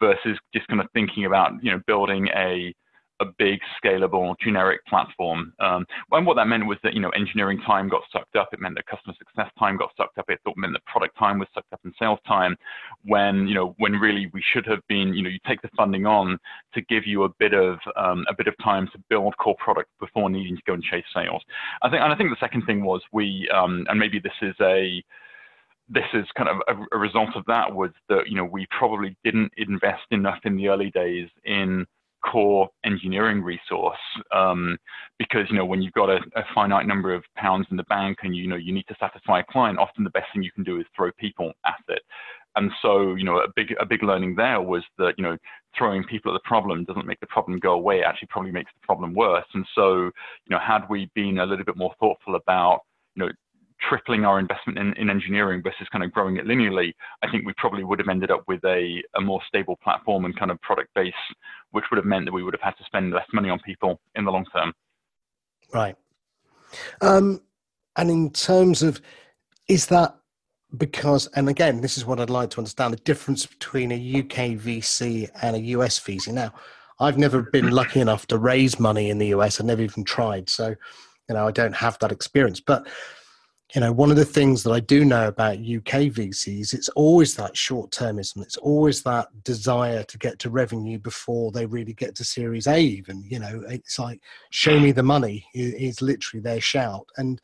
versus just kind of thinking about you know building a a big scalable generic platform. Um, and what that meant was that you know engineering time got sucked up. It meant that customer success time got sucked up. It meant that product time was sucked up in sales time. When you know when really we should have been you know you take the funding on to give you a bit of um, a bit of time to build core product before needing to go and chase sales. I think and I think the second thing was we um, and maybe this is a this is kind of a, a result of that was that you know we probably didn't invest enough in the early days in core engineering resource um, because you know when you've got a, a, finite number of pounds in the bank and you know you need to satisfy a client often the best thing you can do is throw people at it. And so you know a big a big learning there was that you know throwing people at the problem doesn't make the problem go away it actually probably makes the problem worse. And so you know had we been a little bit more thoughtful about you know tripling our investment in, in engineering versus kind of growing it linearly, I think we probably would have ended up with a, a more stable platform and kind of product base, which would have meant that we would have had to spend less money on people in the long term. Right. Um, and in terms of, is that because, and again, this is what I'd like to understand the difference between a UK VC and a US VC. Now, I've never been lucky enough to raise money in the US. I've never even tried. So, you know, I don't have that experience. But you know, one of the things that I do know about UK VCs, it's always that short termism. It's always that desire to get to revenue before they really get to Series A. Even you know, it's like show me the money is, literally their shout. And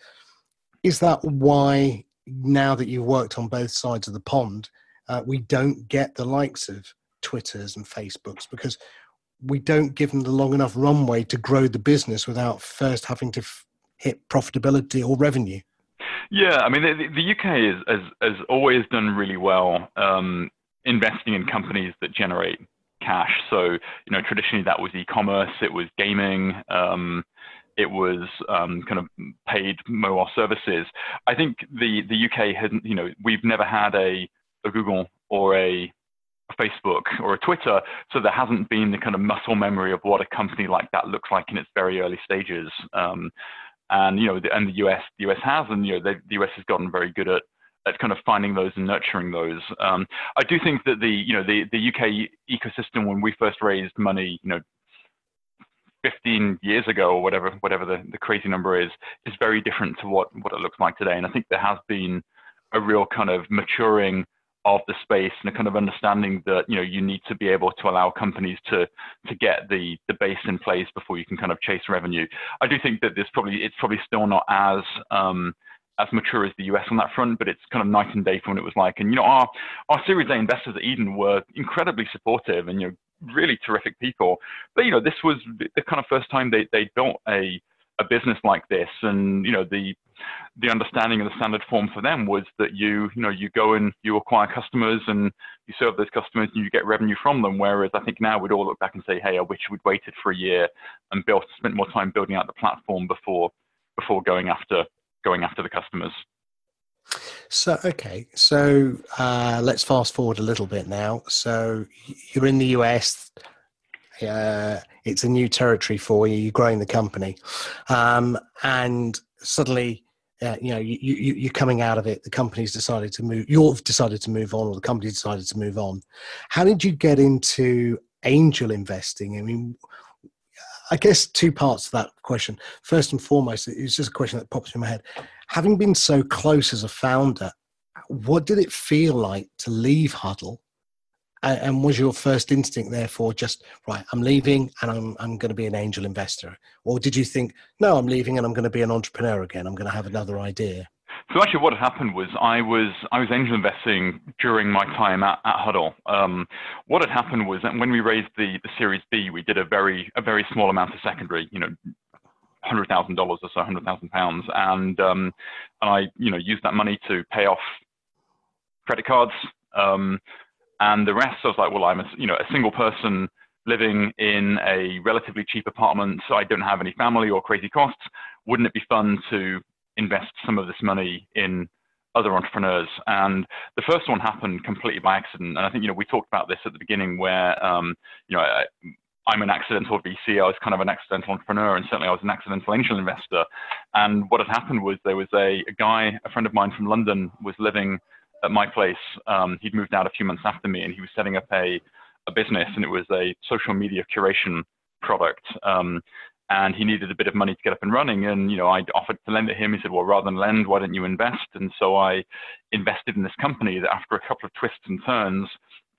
is that why now that you've worked on both sides of the pond, uh, we don't get the likes of Twitters and Facebooks because we don't give them the long enough runway to grow the business without first having to f- hit profitability or revenue. Yeah, I mean, the, the UK has, has always done really well um, investing in companies that generate cash. So, you know, traditionally that was e-commerce, it was gaming, um, it was um, kind of paid mobile services. I think the the UK has, you know, we've never had a, a Google or a Facebook or a Twitter, so there hasn't been the kind of muscle memory of what a company like that looks like in its very early stages. Um, and you know, the, and the US, the US has, and you know, the US has gotten very good at at kind of finding those and nurturing those. Um, I do think that the you know the the UK ecosystem when we first raised money, you know, 15 years ago or whatever whatever the, the crazy number is, is very different to what what it looks like today. And I think there has been a real kind of maturing of the space and a kind of understanding that you know you need to be able to allow companies to to get the the base in place before you can kind of chase revenue. I do think that there's probably it's probably still not as um, as mature as the US on that front, but it's kind of night and day from what it was like. And you know, our our Series A investors at Eden were incredibly supportive and you know really terrific people. But you know, this was the kind of first time they they built a a business like this, and you know the the understanding of the standard form for them was that you you know you go and you acquire customers and you serve those customers and you get revenue from them. Whereas I think now we'd all look back and say, hey, I wish we'd waited for a year and built spent more time building out the platform before before going after going after the customers. So okay, so uh, let's fast forward a little bit now. So you're in the US. Uh, it's a new territory for you. You're growing the company, um, and suddenly uh, you know you, you you're coming out of it the company's decided to move you've decided to move on or the company decided to move on. How did you get into angel investing? I mean i guess two parts to that question. First and foremost it's just a question that pops in my head. Having been so close as a founder what did it feel like to leave huddle and was your first instinct therefore just right i'm leaving and i'm, I'm going to be an angel investor or did you think no i'm leaving and i'm going to be an entrepreneur again. I'm going to have another idea so actually, what happened was I was I was angel investing during my time at, at Huddle. Um, what had happened was that when we raised the, the Series B, we did a very a very small amount of secondary, you know, hundred thousand dollars or so, hundred thousand pounds, and um, and I you know used that money to pay off credit cards, um, and the rest, I was like, well, I'm a, you know, a single person living in a relatively cheap apartment, so I don't have any family or crazy costs. Wouldn't it be fun to invest some of this money in other entrepreneurs? And the first one happened completely by accident. And I think, you know, we talked about this at the beginning where, um, you know, I, I'm an accidental VC. I was kind of an accidental entrepreneur, and certainly I was an accidental angel investor. And what had happened was there was a, a guy, a friend of mine from London, was living at my place. Um, he'd moved out a few months after me, and he was setting up a a business, and it was a social media curation product. Um, and he needed a bit of money to get up and running. And you know, I offered to lend it him. He said, "Well, rather than lend, why don't you invest?" And so I invested in this company that, after a couple of twists and turns,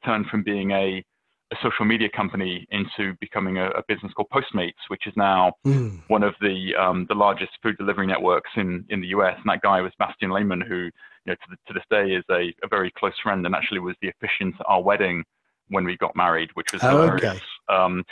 turned from being a, a social media company into becoming a, a, business called Postmates, which is now mm. one of the um, the largest food delivery networks in in the US. And that guy was Bastian Lehmann, who you know to, the, to this day is a, a very close friend, and actually was the officiant at our wedding when we got married, which was oh, hilarious. Okay. Um,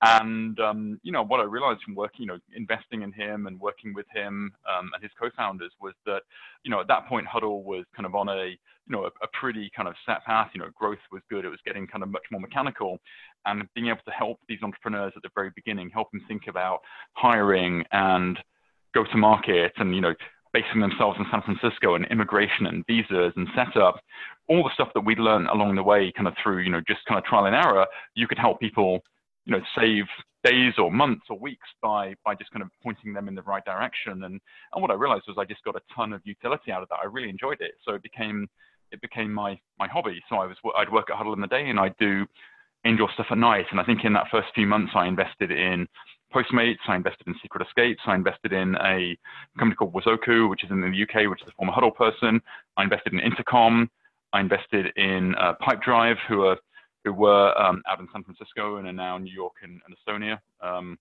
and um, you know what I realized from working, you know, investing in him and working with him um, and his co-founders was that, you know, at that point Huddle was kind of on a, you know, a, a, pretty kind of set path. You know, growth was good. It was getting kind of much more mechanical, and being able to help these entrepreneurs at the very beginning, help them think about hiring and go to market and you know basing themselves in San Francisco and immigration and visas and setup, all the stuff that we'd learned along the way, kind of through, you know, just kind of trial and error, you could help people, you know, save days or months or weeks by by just kind of pointing them in the right direction. And and what I realized was I just got a ton of utility out of that. I really enjoyed it. So it became it became my my hobby. So I was I'd work at Huddle in the day and I'd do angel stuff at night. And I think in that first few months I invested in Postmates. I invested in Secret Escapes. I invested in a company called Wazoku, which is in the UK, which is a former Huddle person. I invested in Intercom. I invested in uh, Pipedrive, who are who were um, out in San Francisco and are now in New York and, and Estonia. Um,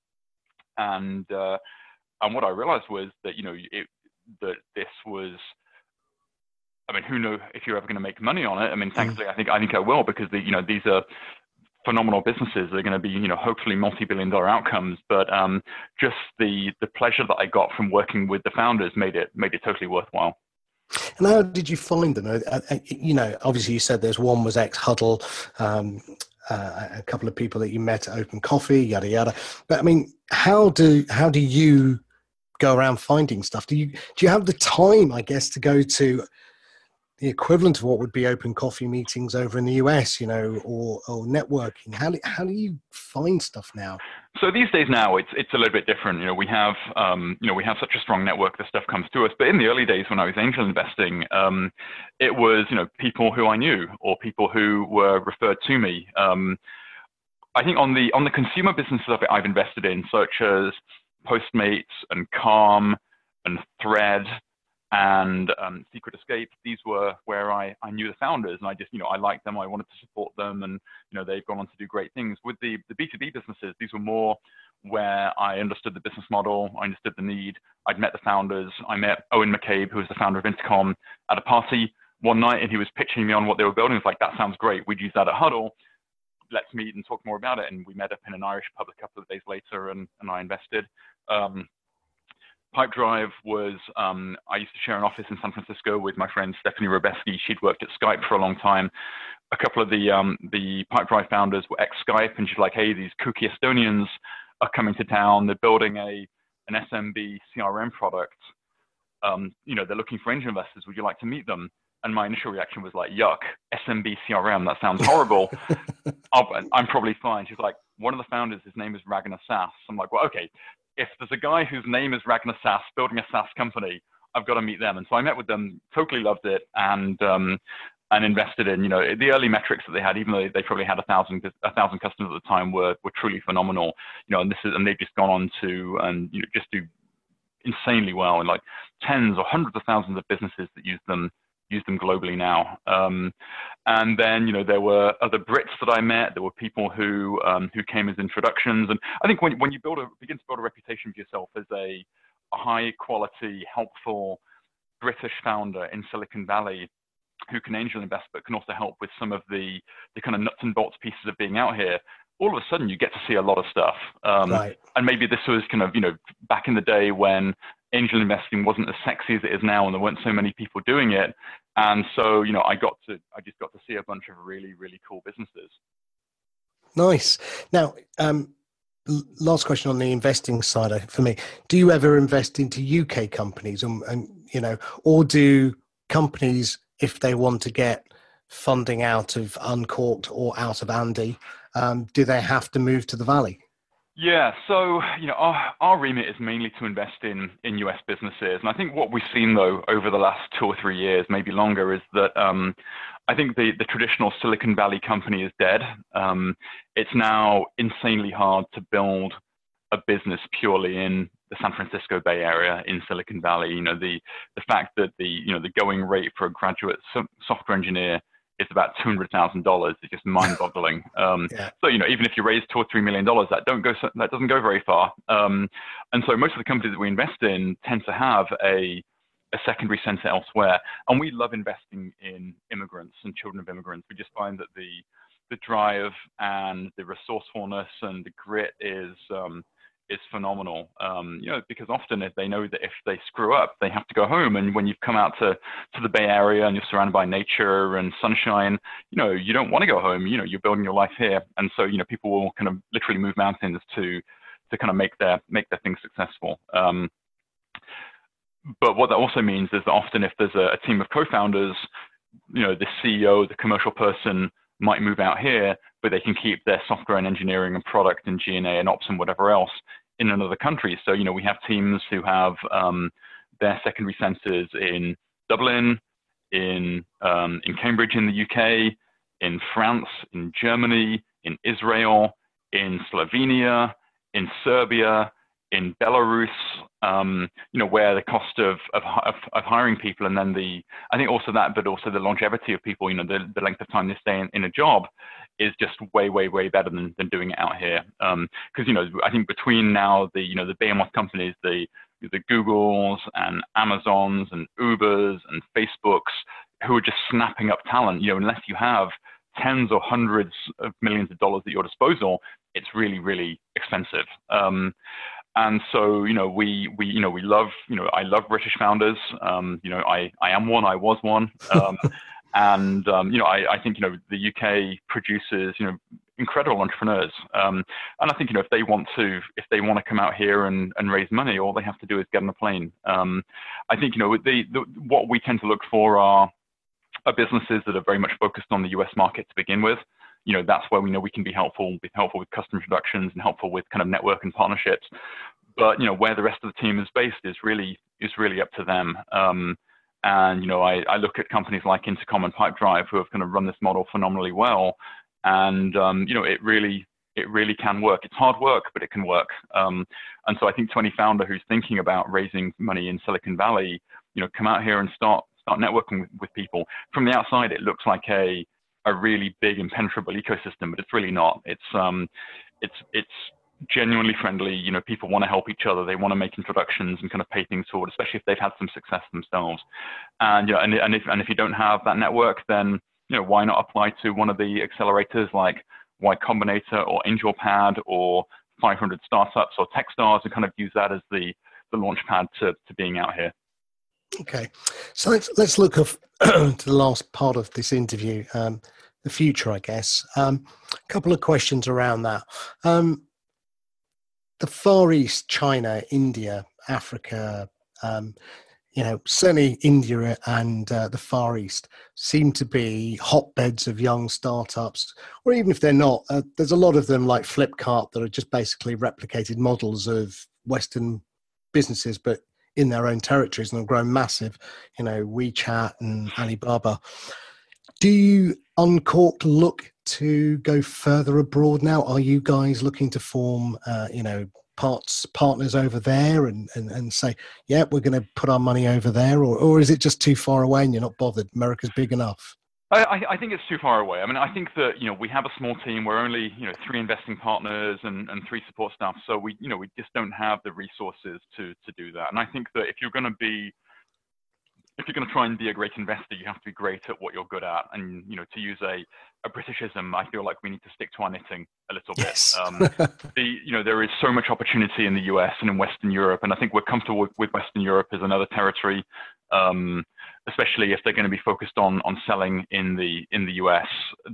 and uh, and what I realized was that you know it, that this was. I mean, who knows if you're ever going to make money on it? I mean, mm. thankfully, I think I think I will because the, you know these are phenomenal businesses. They're going to be, you know, hopefully multi-billion-dollar outcomes. But um, just the the pleasure that I got from working with the founders made it made it totally worthwhile. And how did you find them? Uh, uh, you know, obviously you said there's one was ex Huddle, um, uh, a couple of people that you met at Open Coffee, yada yada. But I mean, how do how do you go around finding stuff? Do you do you have the time, I guess, to go to the equivalent of what would be open coffee meetings over in the US, you know, or, or networking? How do, how do you find stuff now? So these days now, it's it's a little bit different. You know, we have um, you know we have such a strong network that stuff comes to us. But in the early days when I was angel investing, um, it was you know people who I knew or people who were referred to me. Um, I think on the on the consumer businesses that I've invested in, such as Postmates and Calm and Thread and um, Secret Escape. These were where I, I knew the founders, and I just you know I liked them. I wanted to support them, and you know they've gone on to do great things. With the the B2B businesses, these were more where I understood the business model, I understood the need. I'd met the founders. I met Eoghan McCabe, who was the founder of Intercom, at a party one night, and he was pitching me on what they were building. It's like that sounds great. We'd use that at Huddle. Let's meet and talk more about it. And we met up in an Irish pub a couple of days later, and, and I invested. Um, Pipedrive was, um, I used to share an office in San Francisco with my friend Stephanie Robeski. She'd worked at Skype for a long time. A couple of the, um, the Pipedrive founders were ex-Skype, and she's like, hey, these kooky Estonians are coming to town. They're building a, an SMB CRM product. Um, you know, they're looking for angel investors. Would you like to meet them? And my initial reaction was like, yuck, SMB CRM, that sounds horrible. (laughs) I'm probably fine. She's like, one of the founders, his name is Ragnar Sass. I'm like, well, okay, if there's a guy whose name is Ragnar Sass building a SaaS company, I've got to meet them. And so I met with them, totally loved it, and um, and invested in. You know, the early metrics that they had, even though they probably had a thousand a thousand customers at the time, were were truly phenomenal. You know, and this is and they've just gone on to and you know just do insanely well, and like tens or hundreds of thousands of businesses that use them use them globally now. Um, and then, you know, there were other Brits that I met. There were people who um, who came as introductions. And I think when when you build a begin to build a reputation for yourself as a, high quality, helpful British founder in Silicon Valley who can angel invest but can also help with some of the the kind of nuts and bolts pieces of being out here all of a sudden you get to see a lot of stuff. Um, right. And maybe this was kind of, you know, back in the day when angel investing wasn't as sexy as it is now and there weren't so many people doing it. And so, you know, I got to, I just got to see a bunch of really, really cool businesses. Nice. Now, um, last question on the investing side for me. Do you ever invest into UK companies and, and you know, or do companies, if they want to get funding out of Uncorked or out of Andy, um, do they have to move to the Valley? Yeah, so you know our, our remit is mainly to invest in in US businesses, and I think what we've seen though over the last two or three years, maybe longer, is that um, I think the, the traditional Silicon Valley company is dead. Um, it's now insanely hard to build a business purely in the San Francisco Bay Area in Silicon Valley. You know, the the fact that the you know the going rate for a graduate software engineer is about two hundred thousand dollars is just mind-boggling. (laughs) Um, yeah. So you know, even if you raise two or three million dollars, that don't go that doesn't go very far. Um, and so most of the companies that we invest in tend to have a a secondary center elsewhere. And we love investing in immigrants and children of immigrants. We just find that the the drive and the resourcefulness and the grit is um, is phenomenal. Um, you know, because often if they know that if they screw up, they have to go home. And when you've come out to, to the Bay Area and you're surrounded by nature and sunshine, you know, you don't want to go home. You know, you're building your life here. And so, you know, people will kind of literally move mountains to to kind of make their make their things successful. Um, but what that also means is that often if there's a, a team of co-founders, you know, the CEO, the commercial person might move out here, but they can keep their software and engineering and product and G&A and ops and whatever else in another country. So, you know, we have teams who have um, their secondary centers in Dublin, in, um, in Cambridge in the UK, in France, in Germany, in Israel, in Slovenia, in Serbia, in Belarus, um, you know, where the cost of, of, of, hiring people and then the, I think also that, but also the longevity of people, you know, the, the length of time they stay in, in a job is just way, way, way better than, than doing it out here. Because, um, you know, I think between now the, you know, the behemoth companies, the, the Googles and Amazons and Ubers and Facebooks who are just snapping up talent, you know, unless you have tens or hundreds of millions of dollars at your disposal, it's really, really expensive. Um, and so you know we we you know we love you know I love British founders. Um, you know I I am one. I was one. Um, (laughs) and um, you know I, I think you know the UK produces you know incredible entrepreneurs. Um, and I think you know if they want to if they want to come out here and, and raise money, all they have to do is get on a plane. Um, I think you know the, the what we tend to look for are are businesses that are very much focused on the US market to begin with you know, that's where we know we can be helpful, be helpful with customer introductions and helpful with kind of network and partnerships. But you know, where the rest of the team is based is really is really up to them. Um, and you know, I, I look at companies like Intercom and Pipedrive who have kind of run this model phenomenally well. And um, you know, it really it really can work. It's hard work, but it can work. Um, and so I think 20 founder who's thinking about raising money in Silicon Valley, you know, come out here and start start networking with, with people. From the outside, it looks like a a really big impenetrable ecosystem, but it's really not. It's um, it's it's genuinely friendly. You know, people want to help each other. They want to make introductions and kind of pay things forward, especially if they've had some success themselves. And you know, and, and if and if you don't have that network, then you know, why not apply to one of the accelerators like Y Combinator or AngelPad or 500 startups or Techstars and kind of use that as the the launch pad to, to being out here. Okay, so let's let's look (clears throat) to the last part of this interview, um, the future, I guess. A um, couple of questions around that. Um, the Far East, China, India, Africa, um, you know, certainly India and uh, the Far East seem to be hotbeds of young startups, or even if they're not, uh, there's a lot of them like Flipkart that are just basically replicated models of Western businesses, but in their own territories and have grown massive, you know, WeChat and Alibaba. Do you Uncorked look to go further abroad now? Are you guys looking to form, uh, you know, parts partners over there and, and, and say, yeah, we're going to put our money over there, or, or is it just too far away and you're not bothered? America's big enough. I, I, think it's too far away. I mean, I think that you know we have a small team. We're only you know three investing partners and, and three support staff, so we you know we just don't have the resources to to do that. And I think that if you're going to be if you're going to try and be a great investor, you have to be great at what you're good at. And you know, to use a, a Britishism, I feel like we need to stick to our knitting a little bit. Yes. um, the you know there is so much opportunity in the US and in Western Europe, and I think we're comfortable with, with Western Europe as another territory. Um, especially if they're going to be focused on on selling in the in the US.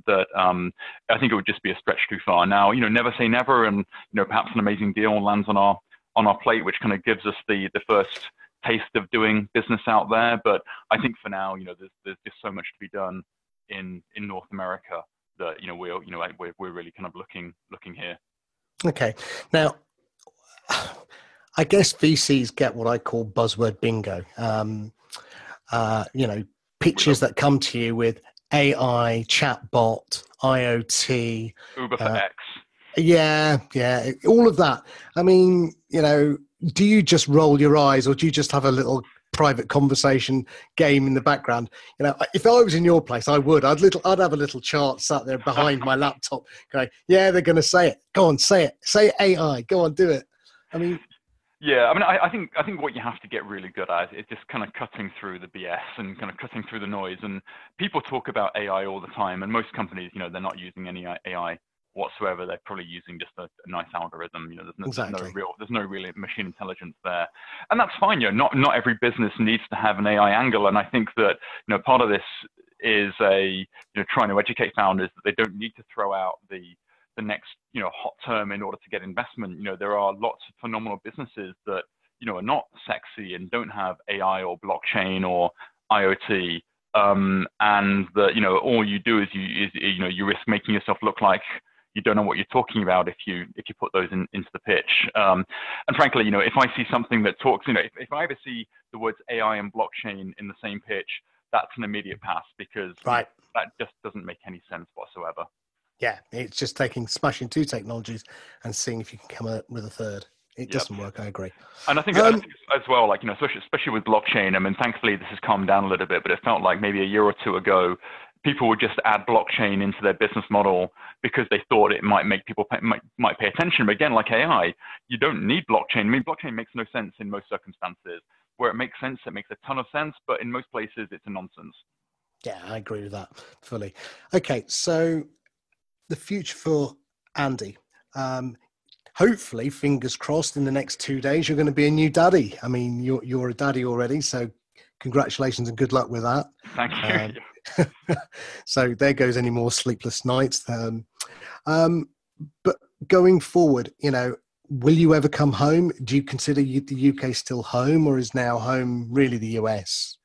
That um, I think it would just be a stretch too far. Now, you know, never say never, and you know, perhaps an amazing deal lands on our on our plate, which kind of gives us the the first taste of doing business out there. But I think for now, you know, there's there's just so much to be done in in North America that you know we're you know we're we're really kind of looking looking here. Okay, now. I guess VCs get what I call buzzword bingo. Um, uh, you know, pitches that come to you with AI, chatbot, IoT, Uber for uh, X. Yeah, yeah, all of that. I mean, you know, do you just roll your eyes or do you just have a little private conversation game in the background. You know, if I was in your place, I would. I'd little, I'd have a little chart sat there behind my laptop, going, "Yeah, they're going to say it. Go on, say it. Say AI. Go on, do it." I mean, yeah, I mean, I, I, think I think what you have to get really good at is just kind of cutting through the BS and kind of cutting through the noise. And people talk about AI all the time, and most companies, you know, they're not using any uh, AI whatsoever. They're probably using just a, a nice algorithm. You know, there's no, exactly. there's no, real there's no real machine intelligence there, and that's fine. You know, not not every business needs to have an AI angle, and I think that you know part of this is a you know trying to educate founders that they don't need to throw out the the next you know hot term in order to get investment. You know, there are lots of phenomenal businesses that you know are not sexy and don't have AI or blockchain or IoT. Um, and that you know all you do is you is, you know you risk making yourself look like you don't know what you're talking about if you if you put those in, into the pitch. Um, and frankly, you know, if I see something that talks, you know, if, if I ever see the words AI and blockchain in the same pitch, that's an immediate pass because right. that just doesn't make any sense whatsoever. Yeah, it's just taking smashing two technologies and seeing if you can come up with a third. It doesn't work. I agree. And I think, um, I think, as well, like you know, especially, especially with blockchain. I mean, thankfully this has calmed down a little bit, but it felt like maybe a year or two ago, people would just add blockchain into their business model because they thought it might make people pay, might, might pay attention. But again, like AI, you don't need blockchain. I mean, blockchain makes no sense in most circumstances. Where it makes sense, it makes a ton of sense, but in most places, it's a nonsense. Yeah, I agree with that fully. Okay, so the future for Andy. Um, hopefully, fingers crossed, in the next two days, you're going to be a new daddy. I mean, you're you're a daddy already, so congratulations and good luck with that. Thank you. Um, (laughs) so there goes any more sleepless nights. Um, um, but going forward, you know, will you ever come home? Do you consider the UK still home, or is now home really the US?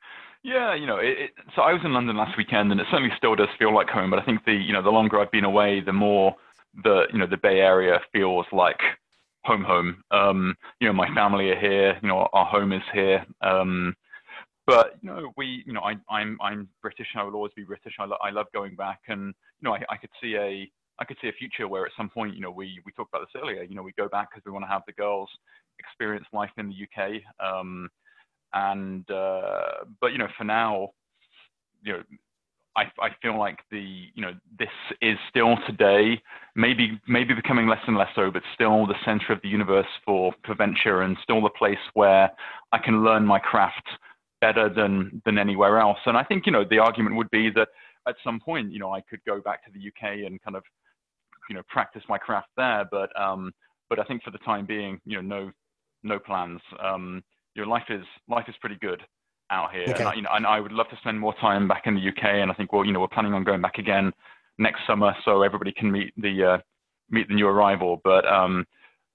Yeah, you know, it, it, so I was in London last weekend, and it certainly still does feel like home. But I think the you know the longer I've been away, the more the you know the Bay Area feels like home home. Um, you know, my family are here. You know, our home is here. Um, but you know, we, you know, I, I'm I'm British. I will always be British. I, lo- I love going back, and you know, I, I could see a I could see a future where at some point, you know, we we talked about this earlier. You know, we go back because we want to have the girls experience life in the UK. Um, and uh, but you know, for now, you know, I, I feel like the you know this is still today maybe maybe becoming less and less so, but still the center of the universe for for venture and still the place where I can learn my craft better than than anywhere else. And I think you know the argument would be that at some point you know I could go back to the UK and kind of you know practice my craft there. But um, but I think for the time being, you know, no no plans. Um, your life is life is pretty good out here, okay. and, I, you know, and I would love to spend more time back in the UK. And I think well, you know, we're planning on going back again next summer, so everybody can meet the uh, meet the new arrival. But um,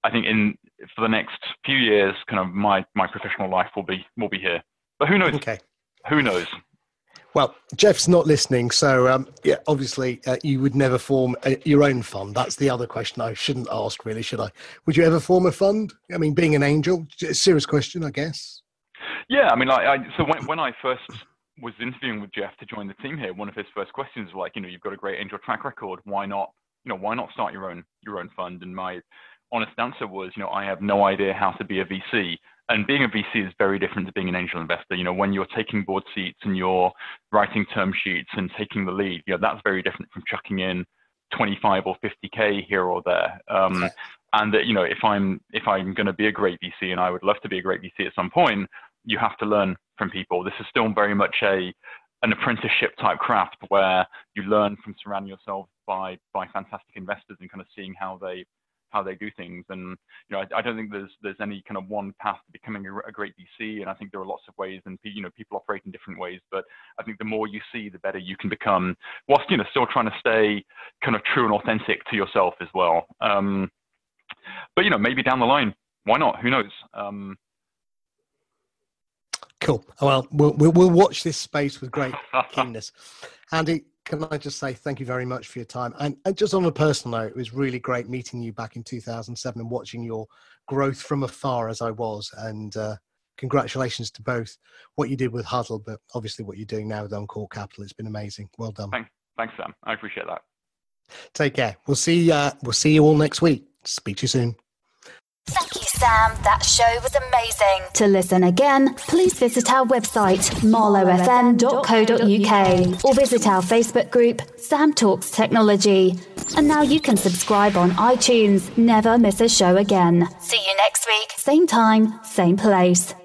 I think in for the next few years, kind of my my professional life will be will be here. But who knows? Okay. Who knows? Well, Jeff's not listening, so um, yeah, obviously uh, you would never form a, your own fund. That's the other question I shouldn't ask, really, should I? Would you ever form a fund? I mean, being an angel, serious question, I guess. Yeah, I mean, I, I, so when, when I first was interviewing with Jeff to join the team here, one of his first questions was like, you know, you've got a great angel track record. Why not, you know, why not start your own your own fund? And my honest answer was, you know, I have no idea how to be a VC and being a VC is very different to being an angel investor. You know, when you're taking board seats and you're writing term sheets and taking the lead, you know, that's very different from chucking in 25 or 50k here or there. Um, okay. And that, you know, if I'm if I'm going to be a great VC, and I would love to be a great VC at some point, you have to learn from people. This is still very much a an apprenticeship type craft where you learn from surrounding yourself by by fantastic investors and kind of seeing how they how they do things. And you know, I, I, don't think there's there's any kind of one path to becoming a, a, great VC. And I think there are lots of ways, and you know, people operate in different ways. But I think the more you see, the better you can become, whilst you know, still trying to stay kind of true and authentic to yourself as well. Um, but you know, maybe down the line, why not? Who knows? Um, Cool. Well, we'll we'll watch this space with great (laughs) keenness. Andy, can I just say thank you very much for your time? And, and, just on a personal note, it was really great meeting you back in 2007 and watching your growth from afar as I was. And uh, congratulations to both what you did with Huddle, but obviously what you're doing now with Uncork Capital. It's been amazing. Well done. Thanks, thanks Sam. I appreciate that. Take care. We'll see. Uh, we'll see you all next week. Speak to you soon. Sam. That show was amazing. To listen again, please visit our website, marlowfm.co.uk, or visit our Facebook group, Sam Talks Technology. And now you can subscribe on iTunes. Never miss a show again. See you next week, same time, same place.